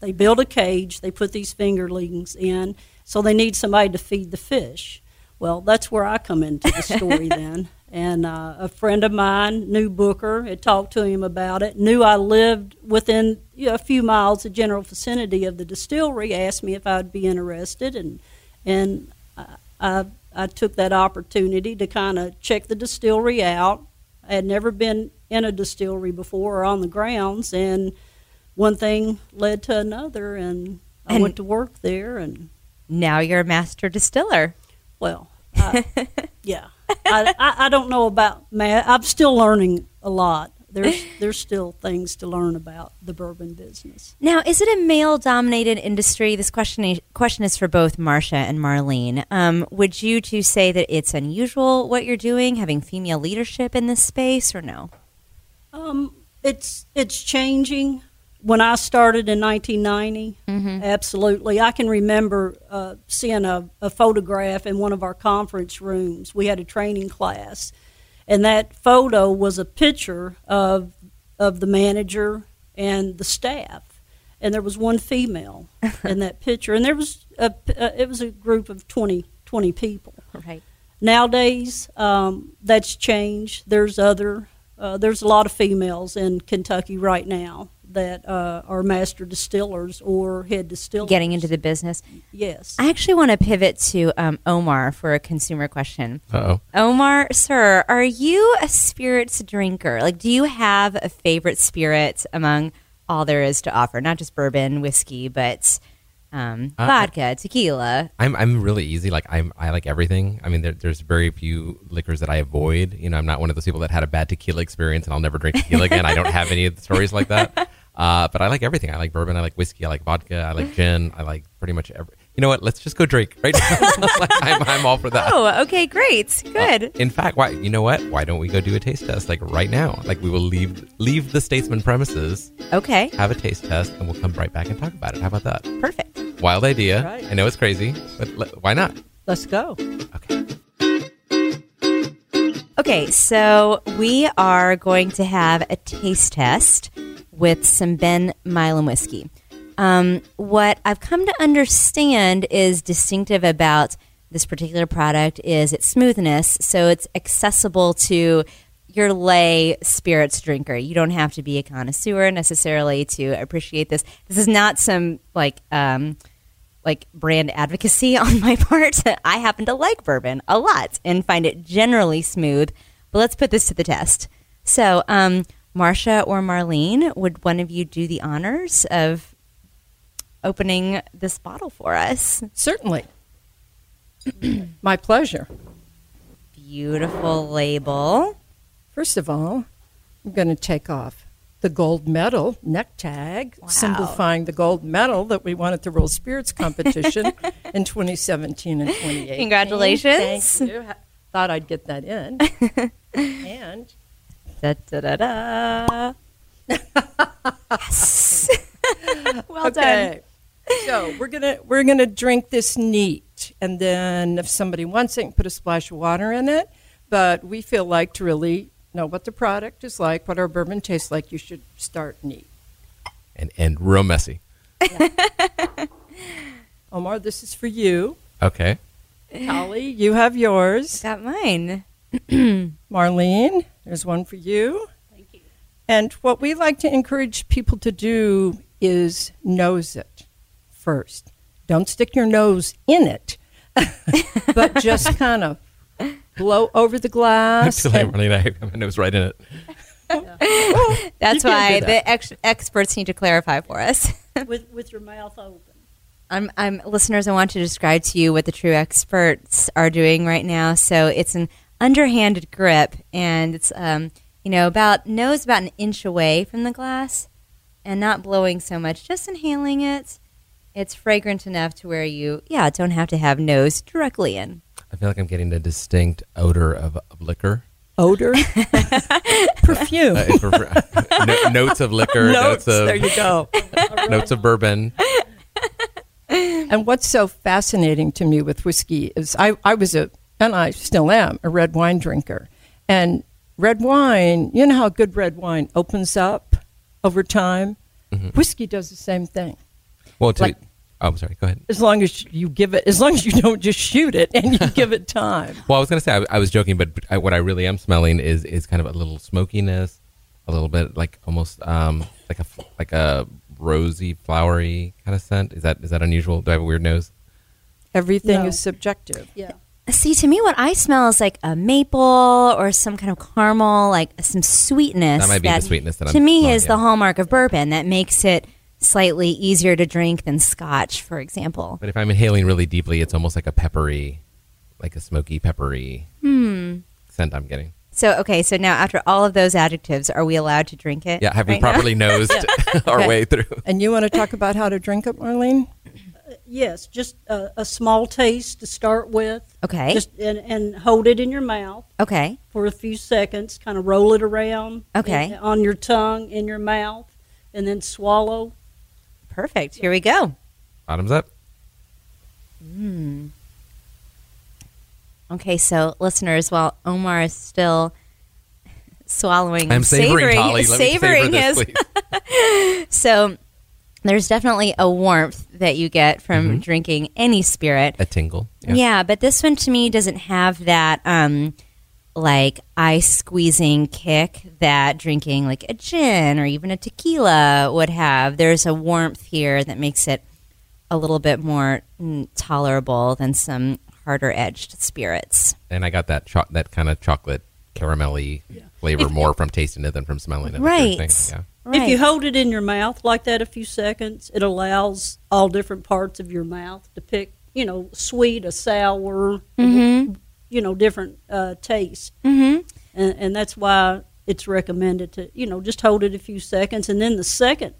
They build a cage, they put these fingerlings in, so they need somebody to feed the fish. Well, that's where I come into the story then. And uh, a friend of mine knew Booker, had talked to him about it, knew I lived within you know, a few miles, the general vicinity of the distillery, asked me if I'd be interested, and and I, I, I took that opportunity to kind of check the distillery out. I had never been in a distillery before or on the grounds, and one thing led to another, and I And- went to work there, and Now you're a master distiller. well, I, yeah, I, I, I don't know about math. I'm still learning a lot. There's there's still things to learn about the bourbon business. Now, is it a male-dominated industry? This question question is for both Marsha and Marlene. Um, would you two say that it's unusual what you're doing, having female leadership in this space, or no? Um, it's it's changing. When I started in 1990, absolutely. I can remember uh, seeing a, a photograph in one of our conference rooms. We had a training class, and that photo was a picture of of the manager and the staff, and there was one female in that picture, and there was a uh, it was a group of 20, 20 people. Right. Nowadays, um, that's changed. There's other, uh, there's a lot of females in Kentucky right now that uh, are master distillers or head distillers. Getting into the business. yes. I actually want to pivot to um, Omar for a consumer question. Uh-oh. Omar, sir, are you a spirits drinker? Like, do you have a favorite spirit among all there is to offer? Not just bourbon, whiskey, but um, Uh, vodka, tequila. I'm I'm really easy. Like I'm I like everything. I mean, there, there's very few liquors that I avoid. You know, I'm not one of those people that had a bad tequila experience and I'll never drink tequila again. I don't have any of the stories like that. Uh, but I like everything. I like bourbon. I like whiskey. I like vodka. I like gin. I like pretty much every. You know what? Let's just go drink right now. I'm, I'm all for that. Oh, okay, great, good. In fact, why? You know what? Why don't we go do a taste test like right now? Like we will leave leave the Statesman premises, okay, have a taste test, and we'll come right back and talk about it. How about that? perfect. Wild idea. Right. I know it's crazy, but le- why not? Let's go. Okay. Okay, so we are going to have a taste test with some Ben Milam whiskey. Um, what I've come to understand is distinctive about this particular product is its smoothness, so it's accessible to your lay spirits drinker. You don't have to be a connoisseur necessarily to appreciate this. This is not some like um, like brand advocacy on my part. I happen to like bourbon a lot and find it generally smooth. But let's put this to the test. So, um, Marsha or Marlene, would one of you do the honors of opening this bottle for us? Certainly. My pleasure. Beautiful label. First of all, I'm going to take off the gold medal neck tag, simplifying the gold medal that we won at the World Spirits Competition in 2017 and 2018. Congratulations. Thank you. Thought I'd get that in. and da da da da. yes. well okay. done. So we're gonna we're gonna drink this neat, and then if somebody wants it, put a splash of water in it. But we feel like to really know what the product is like, what our bourbon tastes like, you should start neat and and real messy. Yeah. Omar, this is for you. Okay. Tolly, you have yours. Got mine. Marlene, there's one for you. Thank you. And what we like to encourage people to do is nose it first. Don't stick your nose in it, but just kind of blow over the glass. Too late, Marlene. I have my nose right in it. That's why that. the ex- experts need to clarify for us. with with your mouth open. I'm, I'm listeners. I want to describe to you what the true experts are doing right now. So it's an underhanded grip, and it's um, you know about nose about an inch away from the glass, and not blowing so much, just inhaling it. It's fragrant enough to where you, yeah, don't have to have nose directly in. I feel like I'm getting a distinct odor of, of liquor. Odor, perfume, uh, no, notes of liquor, notes, notes of there you go, notes of bourbon. And what's so fascinating to me with whiskey is I, I was a, and I still am, a red wine drinker. And red wine, you know how good red wine opens up over time? Mm-hmm. Whiskey does the same thing. Well, to, like, oh, I'm sorry. Go ahead. As long as you give it, as long as you don't just shoot it and you give it time. Well, I was going to say I, I, was joking, but I, what I really am smelling is is kind of a little smokiness, a little bit like almost um, like a like a rosy, flowery kind of scent. Is that is that unusual? Do I have a weird nose? Everything no. is subjective. Yeah. See, to me, what I smell is like a maple or some kind of caramel, like some sweetness. That might be that, the sweetness that to I'm me is yeah. the hallmark of bourbon that makes it slightly easier to drink than scotch, for example. But if I'm inhaling really deeply, it's almost like a peppery, like a smoky peppery hmm. scent I'm getting. So okay, so now after all of those adjectives, are we allowed to drink it? Yeah, have right we properly now? nosed our okay. way through? And you want to talk about how to drink it, Marlene? Yes, just a, a, small taste to start with. Okay. Just and, and, hold it in your mouth. Okay. For a few seconds, kind of roll it around. Okay. In, on your tongue, in your mouth, and then swallow. Perfect. Here we go. Bottoms up. Hmm. Okay, so listeners, while Omar is still swallowing, I'm savoring, savoring, savoring his. so there's definitely a warmth that you get from mm-hmm. drinking any spirit. A tingle. Yeah. yeah. but this one to me doesn't have that um, like ice squeezing kick that drinking like a gin or even a tequila would have. There's a warmth here that makes it a little bit more mm, tolerable than some harder edged spirits. And I got that cho- that kind of chocolate caramelly yeah. flavor if, more from tasting it than from smelling it. Right. Yeah. Right. If you hold it in your mouth like that a few seconds, it allows all different parts of your mouth to pick, you know, sweet, a sour, mm-hmm. you know, different uh, taste. Mm-hmm. And, and that's why it's recommended to, you know, just hold it a few seconds. And then the second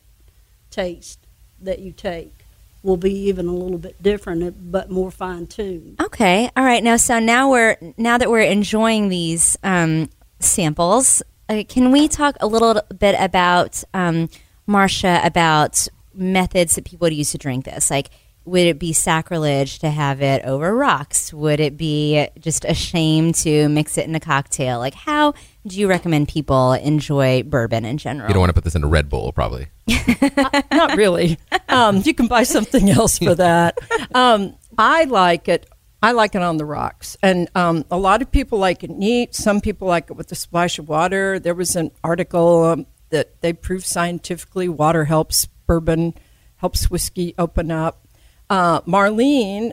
taste that you take will be even a little bit different, but more fine tuned. Okay, all right. Now, so now we're now that we're enjoying these um, samples, uh, can we talk a little bit about um, Marsha about methods that people would use to drink this? Like, would it be sacrilege to have it over rocks? Would it be just a shame to mix it in a cocktail? Like, how do you recommend people enjoy bourbon in general? You don't want to put this in a Red Bull, probably. uh, not really. Um, you can buy something else for that. Um, I like it. I like it on the rocks, and um, a lot of people like it neat. Some people like it with a splash of water. There was an article um, that they proved scientifically water helps bourbon, helps whiskey open up. Uh, Marlene,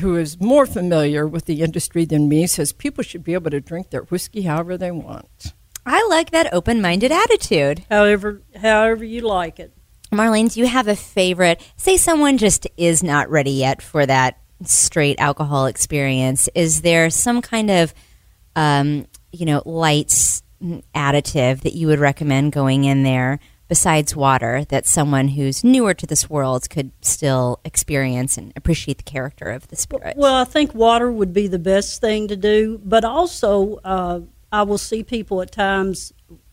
who is more familiar with the industry than me, says people should be able to drink their whiskey however they want. I like that open-minded attitude. However, however you like it. Marlene, do you have a favorite? Say someone just is not ready yet for that straight alcohol experience. Is there some kind of, um, you know, light additive that you would recommend going in there besides water that someone who's newer to this world could still experience and appreciate the character of the spirit? Well, I think water would be the best thing to do, but also uh, I will see people at times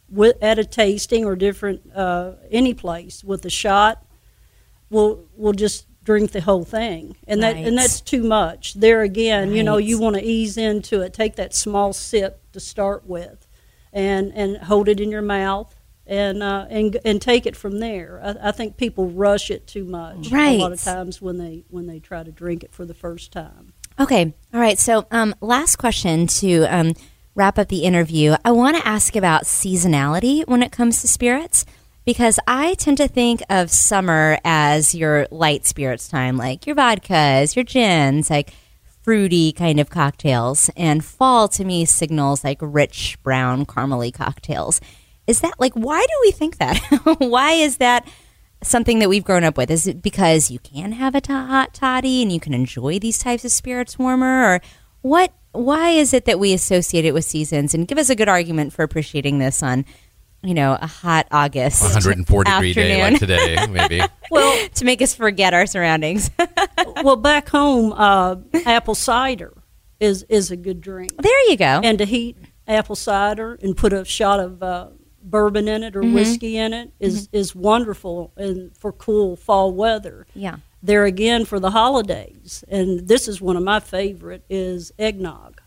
with, at a tasting or different uh, any place with a shot. We'll we'll just drink the whole thing, and that and that's too much. There again, you know, you want to ease into it. Take that small sip to start with, and and hold it in your mouth. And, uh, and and take it from there. I, I think people rush it too much a lot of times when they when they try to drink it for the first time. Okay. All right. So, um, last question to um, wrap up the interview. I want to ask about seasonality when it comes to spirits because I tend to think of summer as your light spirits time, like your vodkas, your gins, like fruity kind of cocktails. And fall to me signals like rich brown caramely cocktails. Is that like, why do we think that? why is that? something that we've grown up with? Is it because you can have a hot toddy and you can enjoy these types of spirits warmer, or what? Why is it that we associate it with seasons? And give us a good argument for appreciating this on, you know, a hot August, 140 degree day like today, maybe. Well, to make us forget our surroundings. well, back home, uh, apple cider is is a good drink. There you go. And to heat apple cider and put a shot of uh, bourbon in it or Mhm. whiskey in it is is wonderful and for cool fall weather. Yeah. There again for the holidays, and this is one of my favorite is eggnog.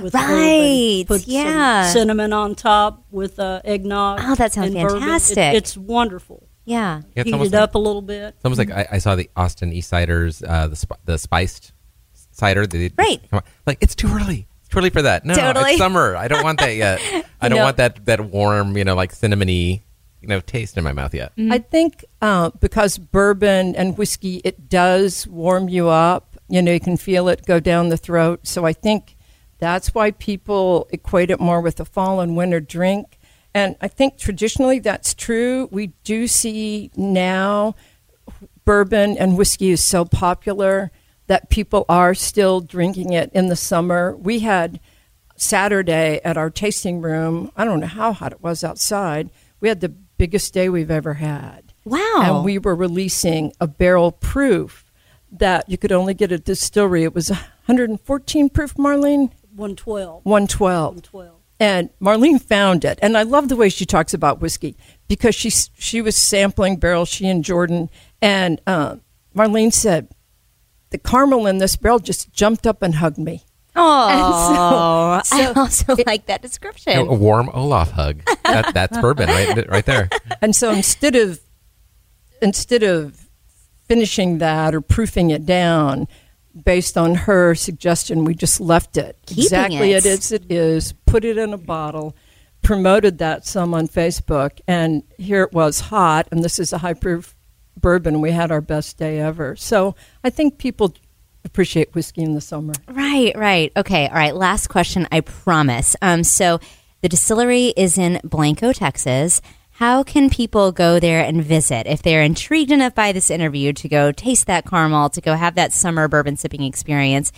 With. Right, Put some yeah. cinnamon on top with uh, eggnog. Oh, that sounds and bourbon. It- fantastic. it's wonderful. Yeah. Yeah, it's Heat it like- up a little bit. It's almost like I, I saw the Austin East Ciders, uh, the sp- the spiced cider. The, Right. Like it's too early. It's too early for that. No, Totally. it's summer. I don't want that yet. I don't No. want that that warm, you know, like cinnamony, you know, taste in my mouth yet. I think uh, because bourbon and whiskey, it does warm you up. You know, you can feel it go down the throat. So I think that's why people equate it more with a fall and winter drink. And I think traditionally that's true. We do see now bourbon and whiskey is so popular that people are still drinking it in the summer. We had Saturday at our tasting room. I don't know how hot it was outside. We had the biggest day we've ever had. Wow. And we were releasing a barrel proof that you could only get at distillery. It was 114 proof, Marlene? 112. 112. 112. And Marlene found it, and I love the way she talks about whiskey because she she was sampling barrels. She and Jordan, and uh, Marlene said, "The caramel in this barrel just jumped up and hugged me." Oh, And so- I also like that description. A warm Olaf hug. That, that's bourbon, right, right there. And so instead of instead of finishing that or proofing it down based on her suggestion, we just left it Keeping exactly it. as it is, put it in a bottle, promoted that some on Facebook, and here it was hot, and this is a high proof bourbon. We had our best day ever. So I think people appreciate whiskey in the summer. Right, right. Okay, all right. Last question, I promise. Um, so the distillery is in Blanco, Texas. How can people go there and visit if they're intrigued enough by this interview to go taste that caramel, to go have that summer bourbon sipping experience?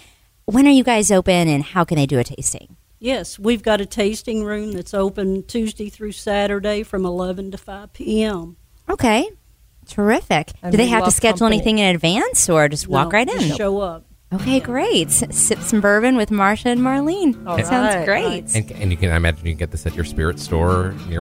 When are you guys open and how can they do a tasting? Yes, we've got a tasting room that's open Tuesday through Saturday from 11 to 5 p.m. Okay, terrific. And do they have to schedule company. anything in advance or just walk No, right just in? show up. Okay, great. Sip some bourbon with Marsha and Marlene. All that sounds right, great. And, and you can, I imagine, you can get this at your spirit store. Near-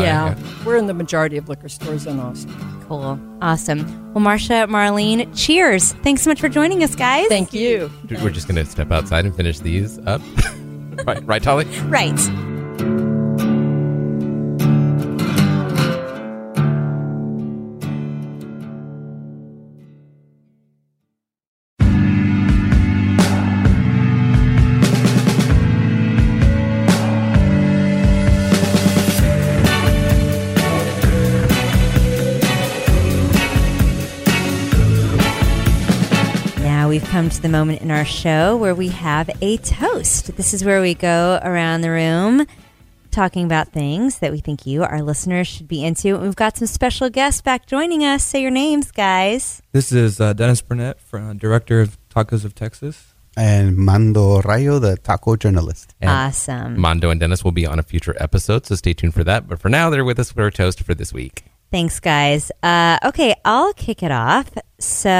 Yeah, we're in the majority of liquor stores in Austin. Cool. Awesome. Well, Marsha, Marlene, cheers. Thanks so much for joining us, guys. Thank you. We're just going to step outside and finish these up. right, right, Tolly? Right. To the moment in our show where we have a toast. This is where we go around the room talking about things that we think you, our listeners, should be into. And we've got some special guests back joining us. Say your names, guys. This is uh, Dennis Burnett, from, uh, director of Tacos of Texas. And Mando Rayo, the taco journalist. And awesome. Mando and Dennis will be on a future episode, so stay tuned for that. But for now, they're with us for our toast for this week. Thanks, guys. Uh, okay, I'll kick it off. So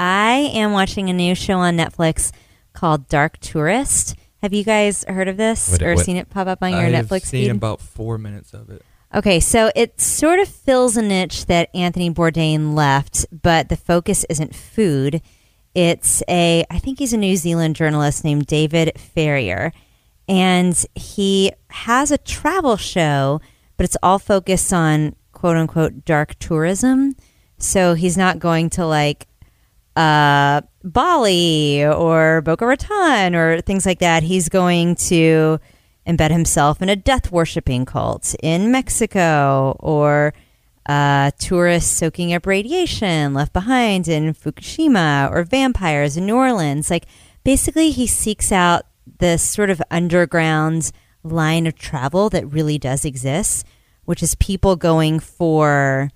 I am watching a new show on Netflix called Dark Tourist. Have you guys heard of this What- or what- seen it pop up on your I've Netflix seen feed? about four minutes of it. Okay, so it sort of fills a niche that Anthony Bourdain left, but the focus isn't food. It's a, I think he's a New Zealand journalist named David Farrier, and he has a travel show, but it's all focused on quote unquote dark tourism. So he's not going to like uh, Bali or Boca Raton or things like that. He's going to embed himself in a death worshipping cult in Mexico or uh, tourists soaking up radiation left behind in Fukushima or vampires in New Orleans. Like, basically, he seeks out this sort of underground line of travel that really does exist, which is people going for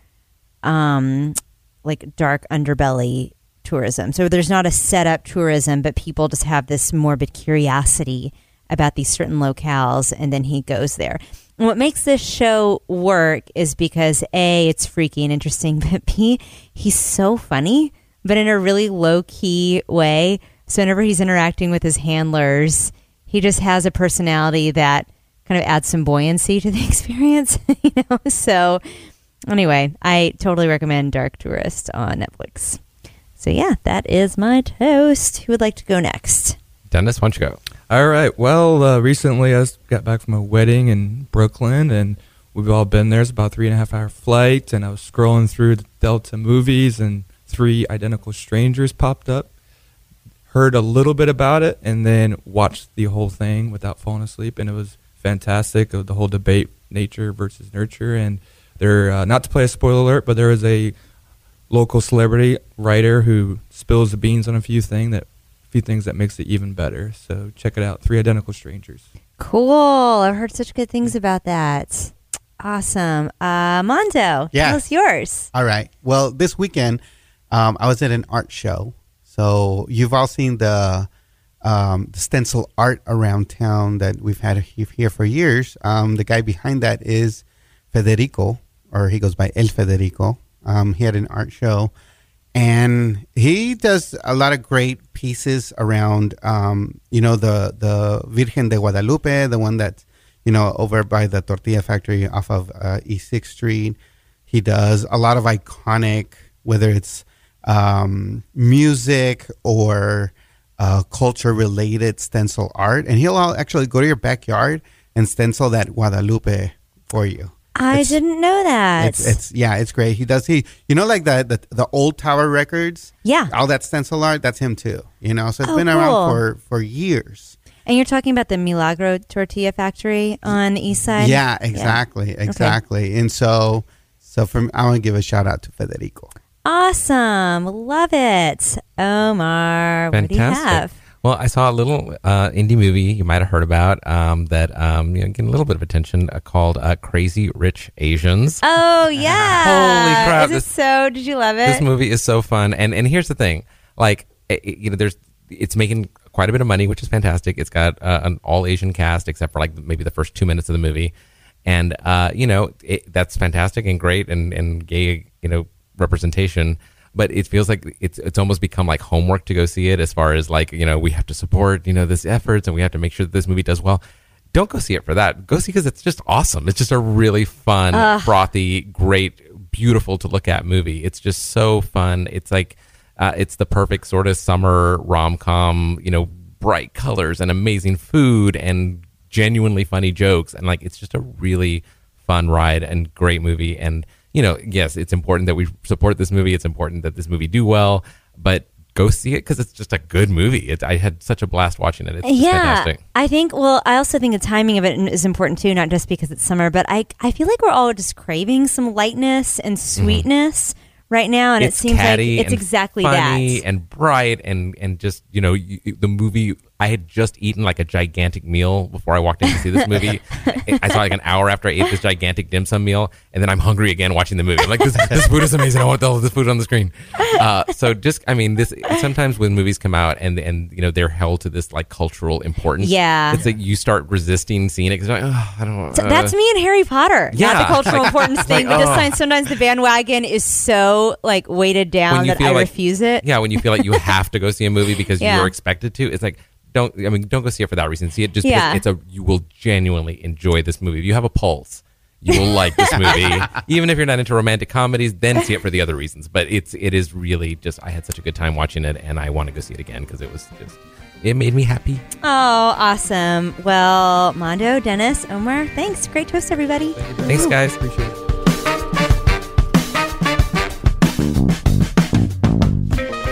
um, like dark underbelly tourism. So there's not a set up tourism, but people just have this morbid curiosity about these certain locales, and then he goes there. And what makes this show work is because A, it's freaky and interesting, but B, he's so funny, but in a really low key way. So whenever he's interacting with his handlers, he just has a personality that kind of adds some buoyancy to the experience, you know? So anyway, I totally recommend Dark Tourist on Netflix. So yeah, that is my toast. Who would like to go next? Dennis, why don't you go? All right. Well, uh, recently I got back from a wedding in Brooklyn, and we've all been there. It's about three and a half hour flight, and I was scrolling through the Delta movies, and Three Identical Strangers popped up. Heard a little bit about it, and then watched the whole thing without falling asleep, and it was fantastic. of The whole debate, nature versus nurture, and there. Uh, not to play a spoiler alert, but there is a local celebrity writer who spills the beans on a few thing that few things that makes it even better. So check it out. Three Identical Strangers. Cool. I've heard such good things about that. Awesome. Uh, Mondo, Yeah. tell us yours. All right. Well, this weekend, um, I was at an art show. So you've all seen the, um, the stencil art around town that we've had here for years. Um, the guy behind that is Federico, or he goes by El Federico. Um, he had an art show, and he does a lot of great pieces around, um, you know, the the Virgen de Guadalupe, the one that, you know, over by the tortilla factory off of uh, East Sixth Street. He does a lot of iconic, whether it's um, music or uh, culture related stencil art, and he'll actually go to your backyard and stencil that Guadalupe for you. I It's- didn't know that. It's, it's yeah, it's great. He does he you know like the the, the old tower records. Yeah. all that stencil art. That's him too. You know, so it's Oh, been cool. around for for years. and you're talking about the Milagro Tortilla Factory on the east side? Yeah, exactly, Okay. exactly. And so so from I want to give a shout out to Federico. Awesome. Love it. Omar, what do you Fantastic. have? Well, I saw a little uh, indie movie you might have heard about um, that um, you know, getting a little bit of attention uh, called uh, Crazy Rich Asians. Oh, yeah. Holy crap, Is it this- so? Did you love it? This movie is so fun, and and here's the thing, like it, it- you know, there's it's making quite a bit of money, which is fantastic. It's got uh, an all Asian cast except for like maybe the first two minutes of the movie, and uh, you know it, that's fantastic and great and and gay you know representation. But it feels like it's it's almost become like homework to go see it. As far as like you know, we have to support you know this efforts and we have to make sure that this movie does well. Don't go see it for that. Go see because it's just awesome. It's just a really fun, Ugh. frothy, great, beautiful to look at movie. It's just so fun. It's like uh, it's the perfect sort of summer rom com. You know, bright colors and amazing food and genuinely funny jokes and like it's just a really fun ride and great movie. And you know, yes, it's important that we support this movie. It's important that this movie do well, but go see it because it's just a good movie. It, I had such a blast watching it. It's yeah, fantastic. I think. Well, I also think the timing of it is important too, not just because it's summer, but I I feel like we're all just craving some lightness and Mm-hmm. sweetness right now, and it's it seems like it's exactly funny that. and bright and and just you know you, the movie. I had just eaten like a gigantic meal before I walked in to see this movie. I saw like an hour after I ate this gigantic dim sum meal, and then I'm hungry again watching the movie. I'm like, this, this food is amazing. I want all of this food on the screen. Uh, so just, I mean, this sometimes when movies come out and and you know they're held to this like cultural importance. Yeah. it's like you start resisting seeing it because like, oh, I don't. Uh, that's me and Harry Potter. Yeah. Not the cultural Like- importance like, thing, but just oh. sometimes- sometimes the bandwagon is so like weighted down that I like- refuse it. Yeah, when you feel like you have to go see a movie because Yeah. you're expected to, it's like don't. I mean, don't go see it for that reason. See it just Yeah. because it's a. You will genuinely enjoy this movie. If you have a pulse, you will like this movie. Even if you're not into romantic comedies, then see it for the other reasons. But it's it is really just. I had such a good time watching it, and I want to go see it again because it was just. It made me happy. Oh, awesome. Well, Mondo, Dennis, Omar, thanks. Great toast, everybody. Thanks, guys. Appreciate it.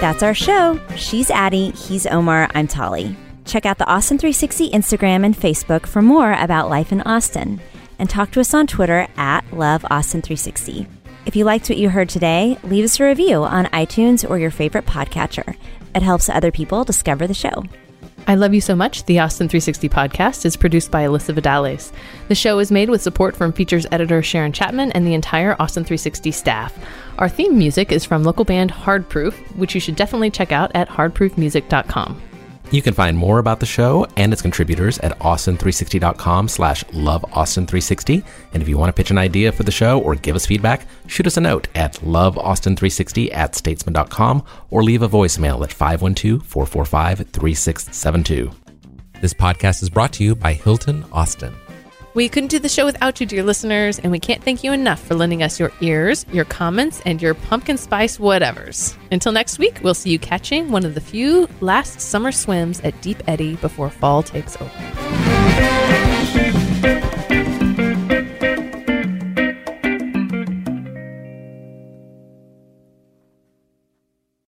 That's our show. She's Addie, he's Omar, I'm Tolly. Check out the Austin 360 Instagram and Facebook for more about life in Austin. And talk to us on Twitter at LoveAustin360. If you liked what you heard today, leave us a review on iTunes or your favorite podcatcher. It helps other people discover the show. I Love You So Much, the Austin 360 podcast, is produced by Alyssa Vidales. The show is made with support from features editor Sharon Chapman and the entire Austin 360 staff. Our theme music is from local band Hard Proof, which you should definitely check out at hardproofmusic.com. You can find more about the show and its contributors at austin360.com slash loveaustin360. And if you want to pitch an idea for the show or give us feedback, shoot us a note at loveaustin360 at statesman.com or leave a voicemail at 512-445-3672. This podcast is brought to you by Hilton Austin. We couldn't do the show without you, dear listeners, and we can't thank you enough for lending us your ears, your comments, and your pumpkin spice whatevers. Until next week, we'll see you catching one of the few last summer swims at Deep Eddy before fall takes over.